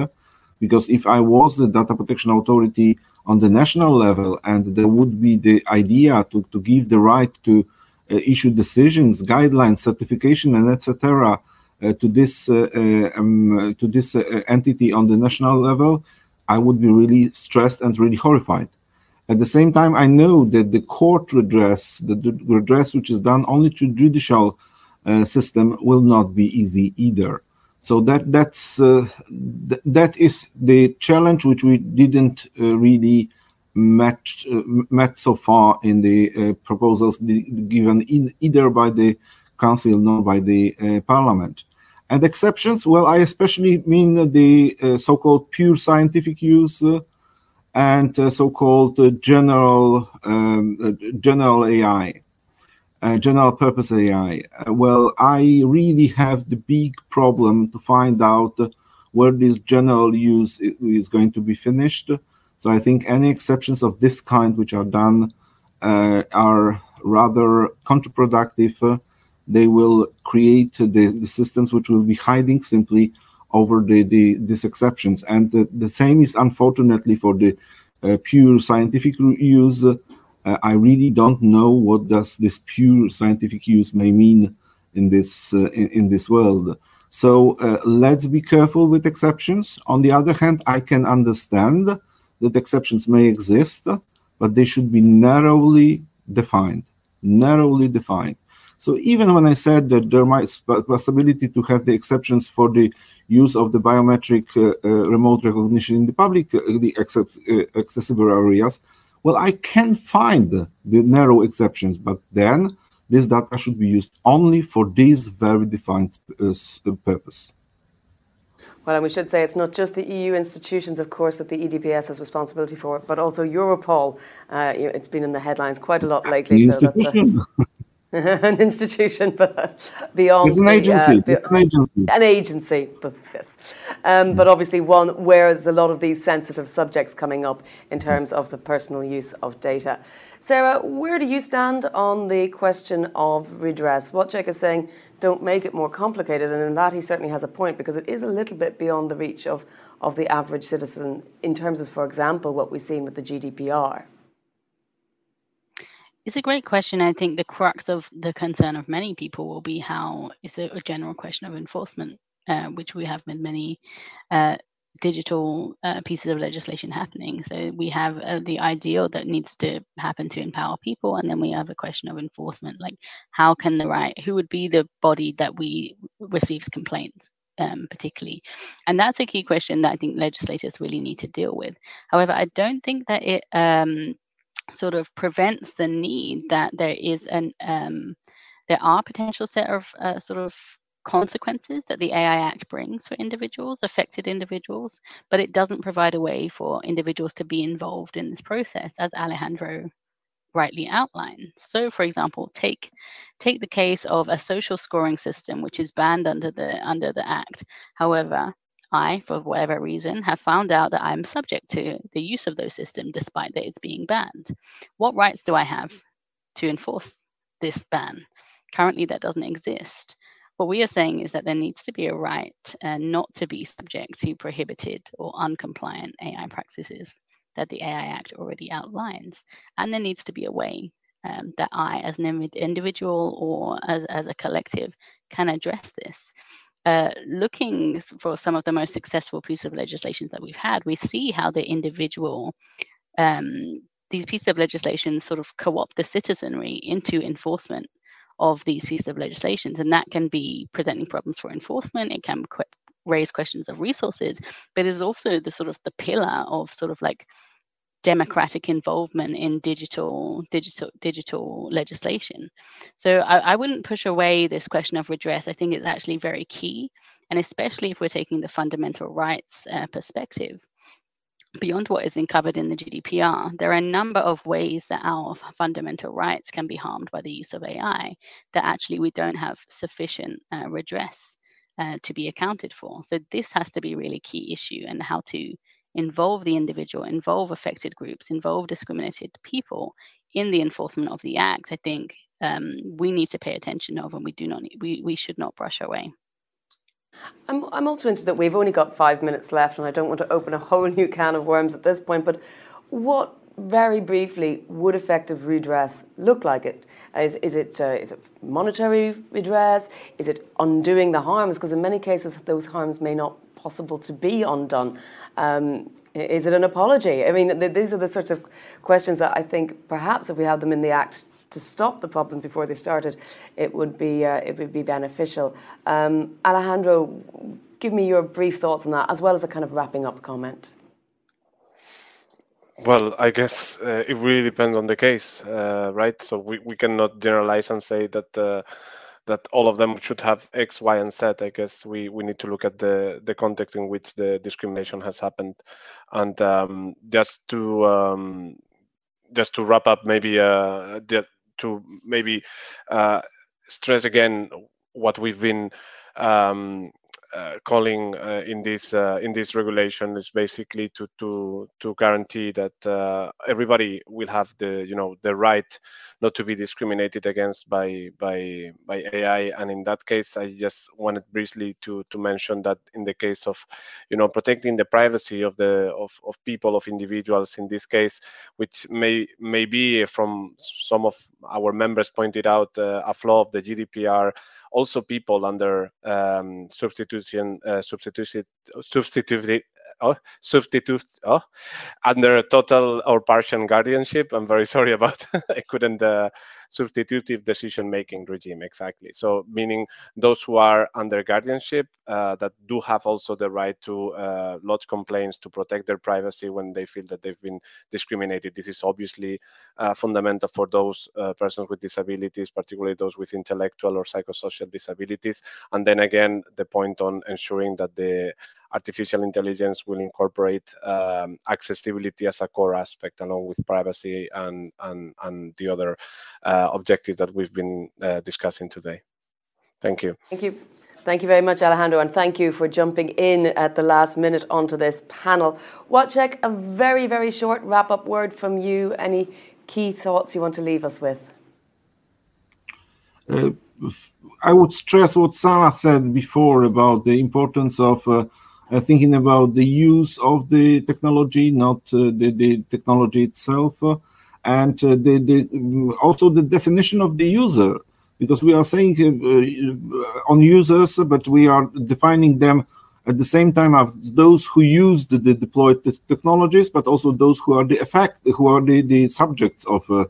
Because if I was the data protection authority on the national level and there would be the idea to, to give the right to uh, issue decisions, guidelines, certification, and etc. Uh, to this uh, um, to this entity on the national level, I would be really stressed and really horrified. At the same time, I know that the court redress, the, the redress which is done only through judicial uh, system, will not be easy either. So that that's uh, th- that is the challenge which we didn't uh, really met uh, met so far in the uh, proposals given in, either by the council nor by the uh, parliament. And exceptions, well, I especially mean the so-called pure scientific use and so-called general um, general AI. Uh, general purpose AI. Uh, well, I really have the big problem to find out where this general use is going to be finished. So I think any exceptions of this kind which are done uh, are rather counterproductive. They will create the, the, systems which will be hiding simply over the, the these exceptions. And the, the same is unfortunately for the uh, pure scientific use. Uh, I really don't know what does this pure scientific use may mean in this uh, in, in, this world. So uh, let's be careful with exceptions. On the other hand, I can understand that exceptions may exist, but they should be narrowly defined. Narrowly defined. So even when I said that there might be possibility to have the exceptions for the use of the biometric uh, uh, remote recognition in the public, uh, the accept, uh, accessible areas, well, I can find the narrow exceptions, but then this data should be used only for this very defined uh, purpose. Well, and we should say it's not just the EU institutions, of course, that the EDPS has responsibility for, but also Europol. Uh, it's been in the headlines quite a lot lately. So that's a, an institution, but beyond it's an agency. The, uh, it's an agency. An agency, but yes, um, but obviously one where there's a lot of these sensitive subjects coming up in terms of the personal use of data. Sarah, where do you stand on the question of redress? Wojciech is saying don't make it more complicated. And in that, he certainly has a point because it is a little bit beyond the reach of, of the average citizen in terms of, for example, what we've seen with the GDPR. It's a great question. I think the crux of the concern of many people will be how it's a, a general question of enforcement, uh, which we have in many uh, digital uh, pieces of legislation happening. So we have uh, the ideal that needs to happen to empower people, and then we have a question of enforcement, like how can the right, who would be the body that we receives complaints. Um, particularly, and that's a key question that I think legislators really need to deal with. However, I don't think that it um, sort of prevents the need that there is an um, there are potential set of uh, sort of consequences that the AI Act brings for individuals, affected individuals, but it doesn't provide a way for individuals to be involved in this process, as Alejandro rightly outlined. So, for example, take take the case of a social scoring system which is banned under the under the Act. However, I, for whatever reason, have found out that I'm subject to the use of those systems despite that it's being banned. What rights do I have to enforce this ban? Currently, that doesn't exist. What we are saying is that there needs to be a right uh, not to be subject to prohibited or uncompliant AI practices that the AI Act already outlines. And there needs to be a way um, that I, as an individual or as, as a collective, can address this. Uh, looking for some of the most successful pieces of legislation that we've had, we see how the individual, um, these pieces of legislation sort of co-opt the citizenry into enforcement of these pieces of legislation. And that can be presenting problems for enforcement. It can qu- raise questions of resources, but is also the sort of the pillar of sort of like democratic involvement in digital digital digital legislation. So I, I, wouldn't push away this question of redress. I think it's actually very key and especially if we're taking the fundamental rights uh, perspective. Beyond what is covered in the gdpr there are a number of ways that our fundamental rights can be harmed by the use of ai that actually we don't have sufficient uh, redress uh, to be accounted for. So this has to be really key issue and how to involve the individual, involve affected groups, involve discriminated people in the enforcement of the act, I think um, we need to pay attention of, and we do not need, we we should not brush away. I'm, I'm also interested that we've only got five minutes left, and I don't want to open a whole new can of worms at this point. But what, very briefly, would effective redress look like? It is, is it uh, is it monetary redress? Is it undoing the harms? Because in many cases, those harms may not possible to be undone? Um, is it an apology? I mean, th- these are the sorts of questions that I think perhaps if we had them in the Act to stop the problem before they started, it would be uh, it would be beneficial. Um, Alejandro, give me your brief thoughts on that, as well as a kind of wrapping up comment. Well, I guess uh, it really depends on the case, uh, right? So we, we cannot generalize and say that uh, that all of them should have X, Y, and Z. I guess we, we need to look at the, the context in which the discrimination has happened. And um, just to um, just to wrap up, maybe uh, to maybe uh, stress again what we've been um, calling uh, in this uh, in this regulation is basically to to to guarantee that uh, everybody will have the you know the right not to be discriminated against by by by AI. And in that case, I just wanted briefly to to mention that in the case of you know protecting the privacy of the of, of people of individuals in this case, which may may be from some of our members pointed out uh, a flaw of the GDPR also people under um, substitution, uh, oh, substitute, oh, under total or partial guardianship. I'm very sorry about. I couldn't uh, substitutive decision making regime exactly. So meaning those who are under guardianship uh, that do have also the right to uh, lodge complaints to protect their privacy when they feel that they've been discriminated. This is obviously uh, fundamental for those uh, persons with disabilities particularly those with intellectual or psychosocial disabilities. And then again the point on ensuring that the artificial intelligence will incorporate um, accessibility as a core aspect along with privacy and and, and the other uh, objectives that we've been uh, discussing today. Thank you. Thank you. Thank you very much, Alejandro, and thank you for jumping in at the last minute onto this panel. Wojciech, a very, very short wrap up word from you. Any key thoughts you want to leave us with? Uh, I would stress what Sarah said before about the importance of uh, uh, thinking about the use of the technology, not uh, the, the technology itself. And uh, the, the, also the definition of the user, because we are saying uh, on users, but we are defining them at the same time as those who use the, the deployed technologies, but also those who are the effect, who are the, the subjects of uh,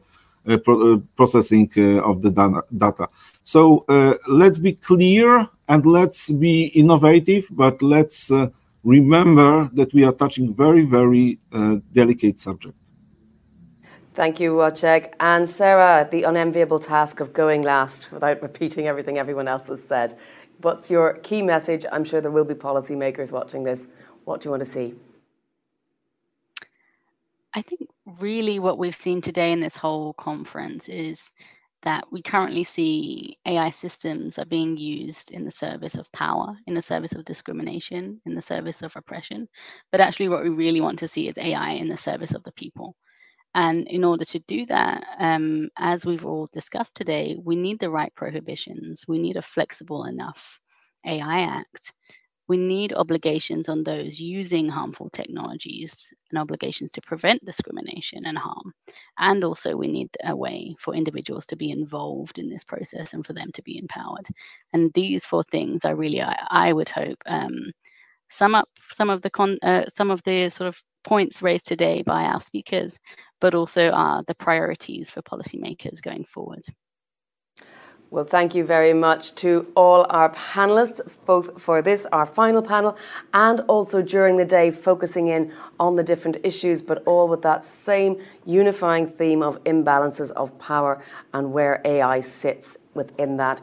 uh, pro uh, processing uh, of the data. So uh, let's be clear and let's be innovative, but let's remember that we are touching very, very delicate subject. Thank you, Wojciech. And Sarah, the unenviable task of going last without repeating everything everyone else has said. What's your key message? I'm sure there will be policymakers watching this. What do you want to see? I think really what we've seen today in this whole conference is that we currently see AI systems are being used in the service of power, in the service of discrimination, in the service of oppression. But actually, what we really want to see is AI in the service of the people. And in order to do that, um, as we've all discussed today, we need the right prohibitions. We need a flexible enough AI Act. We need obligations on those using harmful technologies and obligations to prevent discrimination and harm. And also, we need a way for individuals to be involved in this process and for them to be empowered. And these four things are really, I, I would hope, um, sum up some of the con, uh, some of the sort of points raised today by our speakers, but also are the priorities for policymakers going forward. Well, thank you very much to all our panelists, both for this, our final panel, and also during the day, focusing in on the different issues, but all with that same unifying theme of imbalances of power and where AI sits within that.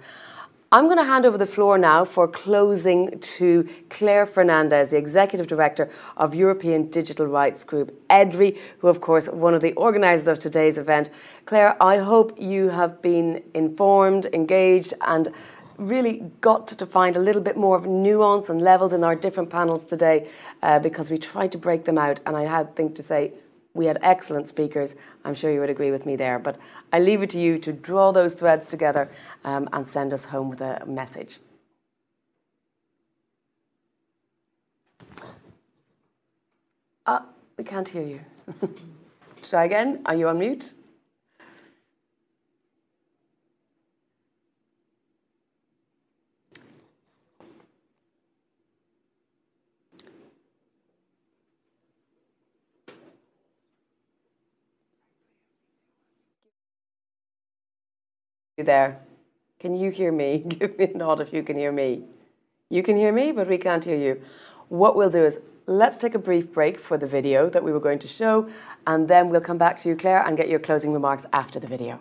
I'm going to hand over the floor now for closing to Claire Fernandez, the Executive Director of European Digital Rights Group, EDRi, who, of course, one of the organisers of today's event. Claire, I hope you have been informed, engaged, and really got to find a little bit more of nuance and levels in our different panels today uh, because we tried to break them out. And I had think to say, we had excellent speakers. I'm sure you would agree with me there. But I leave it to you to draw those threads together um, and send us home with a message. Uh, we can't hear you. Try again. Are you on mute? There? Can you hear me? Give me a nod if you can hear me. You can hear me, but we can't hear you. What we'll do is let's take a brief break for the video that we were going to show, and then we'll come back to you, Claire, and get your closing remarks after the video.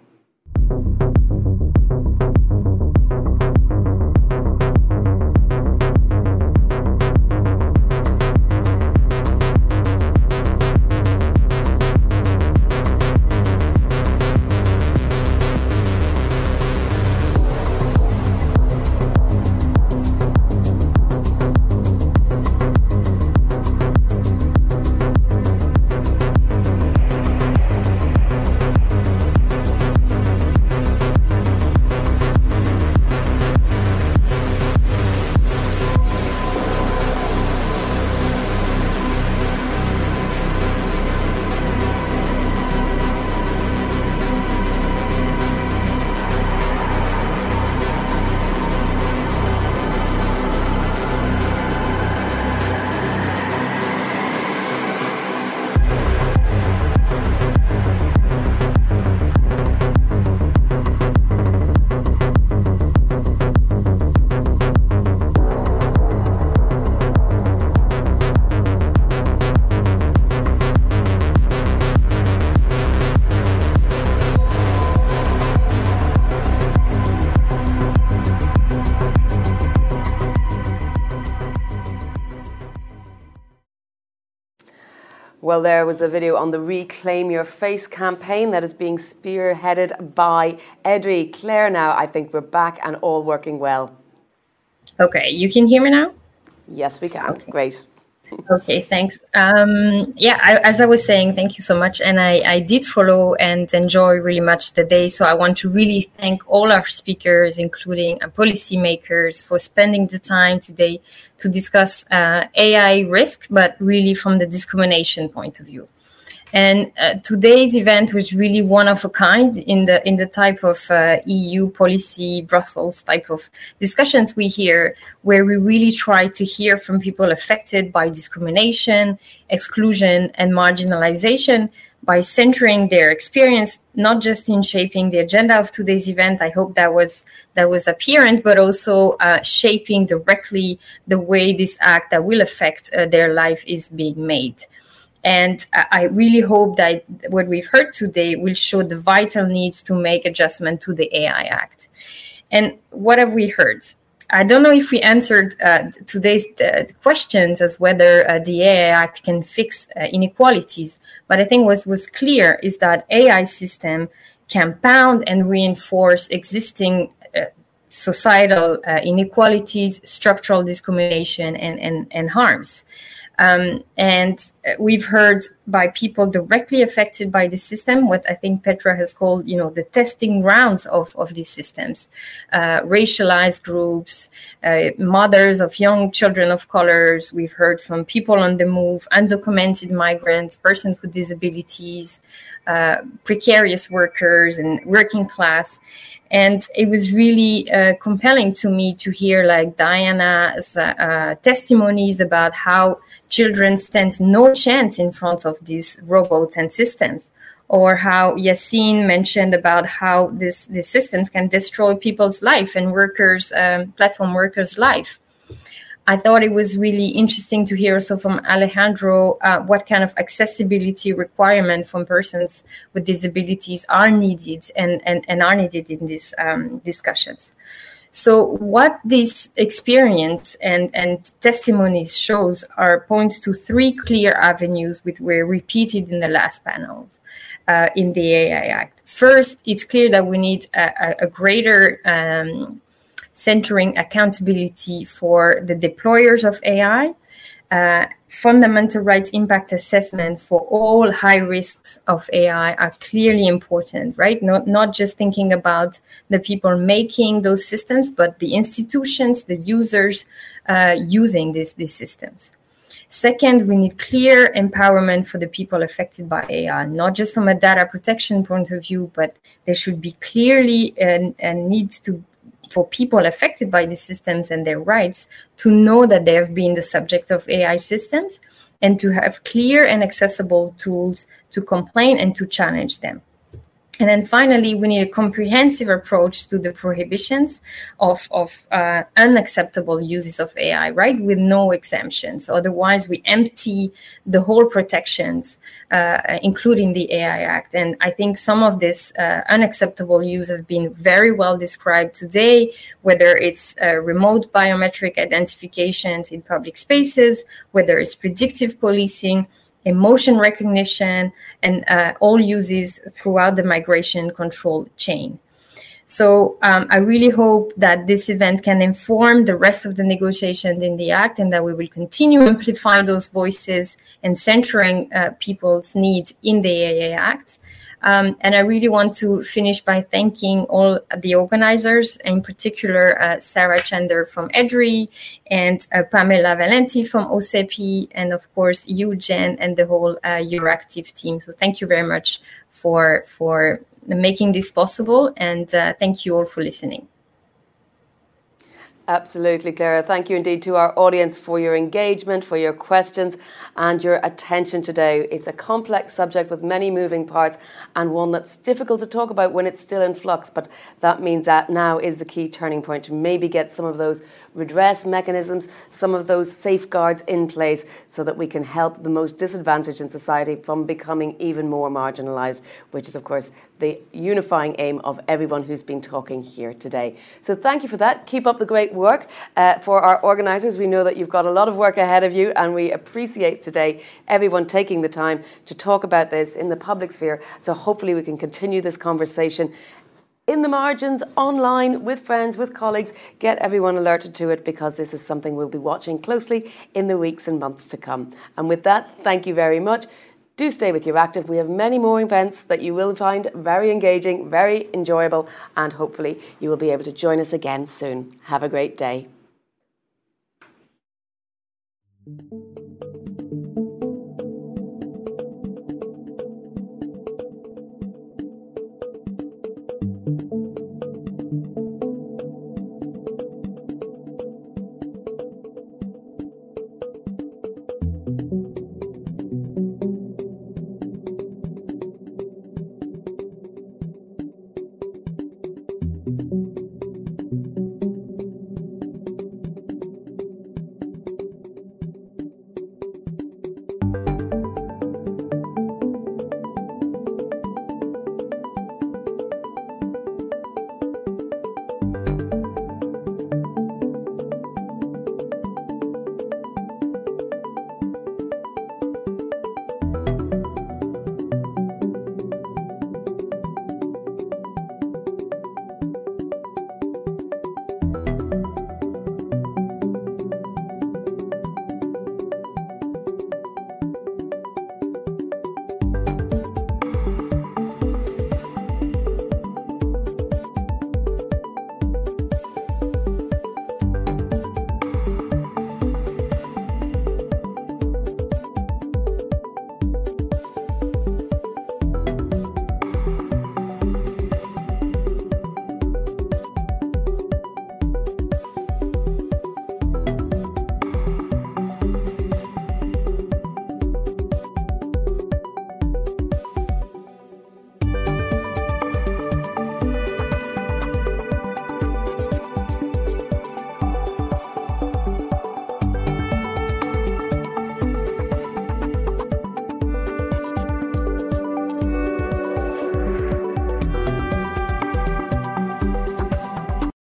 Well, there was a video on the Reclaim Your Face campaign that is being spearheaded by EDRi. Claire, now I think we're back and all working well. Okay, you can hear me now? Yes, we can. Okay. Great okay thanks um, yeah I, as i was saying thank you so much and I, I did follow and enjoy really much the day so i want to really thank all our speakers including uh, policymakers for spending the time today to discuss uh, ai risk but really from the discrimination point of view. And uh, today's event was really one of a kind in the in the type of uh, EU policy, Brussels type of discussions we hear, where we really try to hear from people affected by discrimination, exclusion, and marginalization by centering their experience not just in shaping the agenda of today's event i hope that was that was apparent but also uh, shaping directly the way this act that will affect uh, their life is being made and I really hope that what we've heard today will show the vital needs to make adjustment to the AI Act. And what have we heard? I don't know if we answered uh, today's uh, questions as whether uh, the AI Act can fix uh, inequalities, but I think what was clear is that AI system can compound and reinforce existing uh, societal uh, inequalities, structural discrimination, and, and, and harms. Um, and we've heard by people directly affected by the system what I think Petra has called, you know, the testing grounds of, of these systems, uh, racialized groups, uh, mothers of young children of colors. We've heard from people on the move, undocumented migrants, persons with disabilities, uh, precarious workers, and working class and it was really uh, compelling to me to hear like diana's uh, testimonies about how children stand no chance in front of these robots and systems or how Yaseen mentioned about how this these systems can destroy people's life and workers um, platform workers life. I thought it was really interesting to hear also from alejandro uh, what kind of accessibility requirement from persons with disabilities are needed and, and, and are needed in these um, discussions so what this experience and, and testimonies shows are points to three clear avenues which were repeated in the last panels uh, in the AI Act. First, it's clear that we need a, a greater um, centering accountability for the deployers of AI uh, fundamental rights impact assessment for all high risks of AI are clearly important, right? Not, not just thinking about the people making those systems, but the institutions, the users uh, using these, these systems. Second, we need clear empowerment for the people affected by AI, not just from a data protection point of view, but there should be clearly and, and needs to for people affected by these systems and their rights to know that they have been the subject of AI systems and to have clear and accessible tools to complain and to challenge them. And then finally, we need a comprehensive approach to the prohibitions of, of uh, unacceptable uses of AI, right? With no exemptions. Otherwise, we empty the whole protections, uh, including the AI Act. And I think some of this uh, unacceptable use have been very well described today, whether it's uh, remote biometric identifications in public spaces, whether it's predictive policing emotion recognition, and uh, all uses throughout the migration control chain. So um, I really hope that this event can inform the rest of the negotiations in the Act and that we will continue amplifying those voices and centering uh, people's needs in the AI Act. Um, and I really want to finish by thanking all the organizers, in particular uh, Sarah Chander from EDRi and uh, Pamela Valenti from OSEPI, and of course you, Jen, and the whole uh, Euractiv team. So thank you very much for for making this possible, and uh, thank you all for listening. Absolutely, Clara. Thank you indeed to our audience for your engagement, for your questions, and your attention today. It's a complex subject with many moving parts and one that's difficult to talk about when it's still in flux, but that means that now is the key turning point to maybe get some of those redress mechanisms, some of those safeguards in place so that we can help the most disadvantaged in society from becoming even more marginalised, which is, of course, the unifying aim of everyone who's been talking here today. So thank you for that. Keep up the great work. Uh, for our organisers, we know that you've got a lot of work ahead of you, and we appreciate today everyone taking the time to talk about this in the public sphere. So hopefully we can continue this conversation in the margins, online, with friends, with colleagues. Get everyone alerted to it because this is something we'll be watching closely in the weeks and months to come. And with that, thank you very much. Do stay with Euractiv. We have many more events that you will find very engaging, very enjoyable, and hopefully you will be able to join us again soon. Have a great day.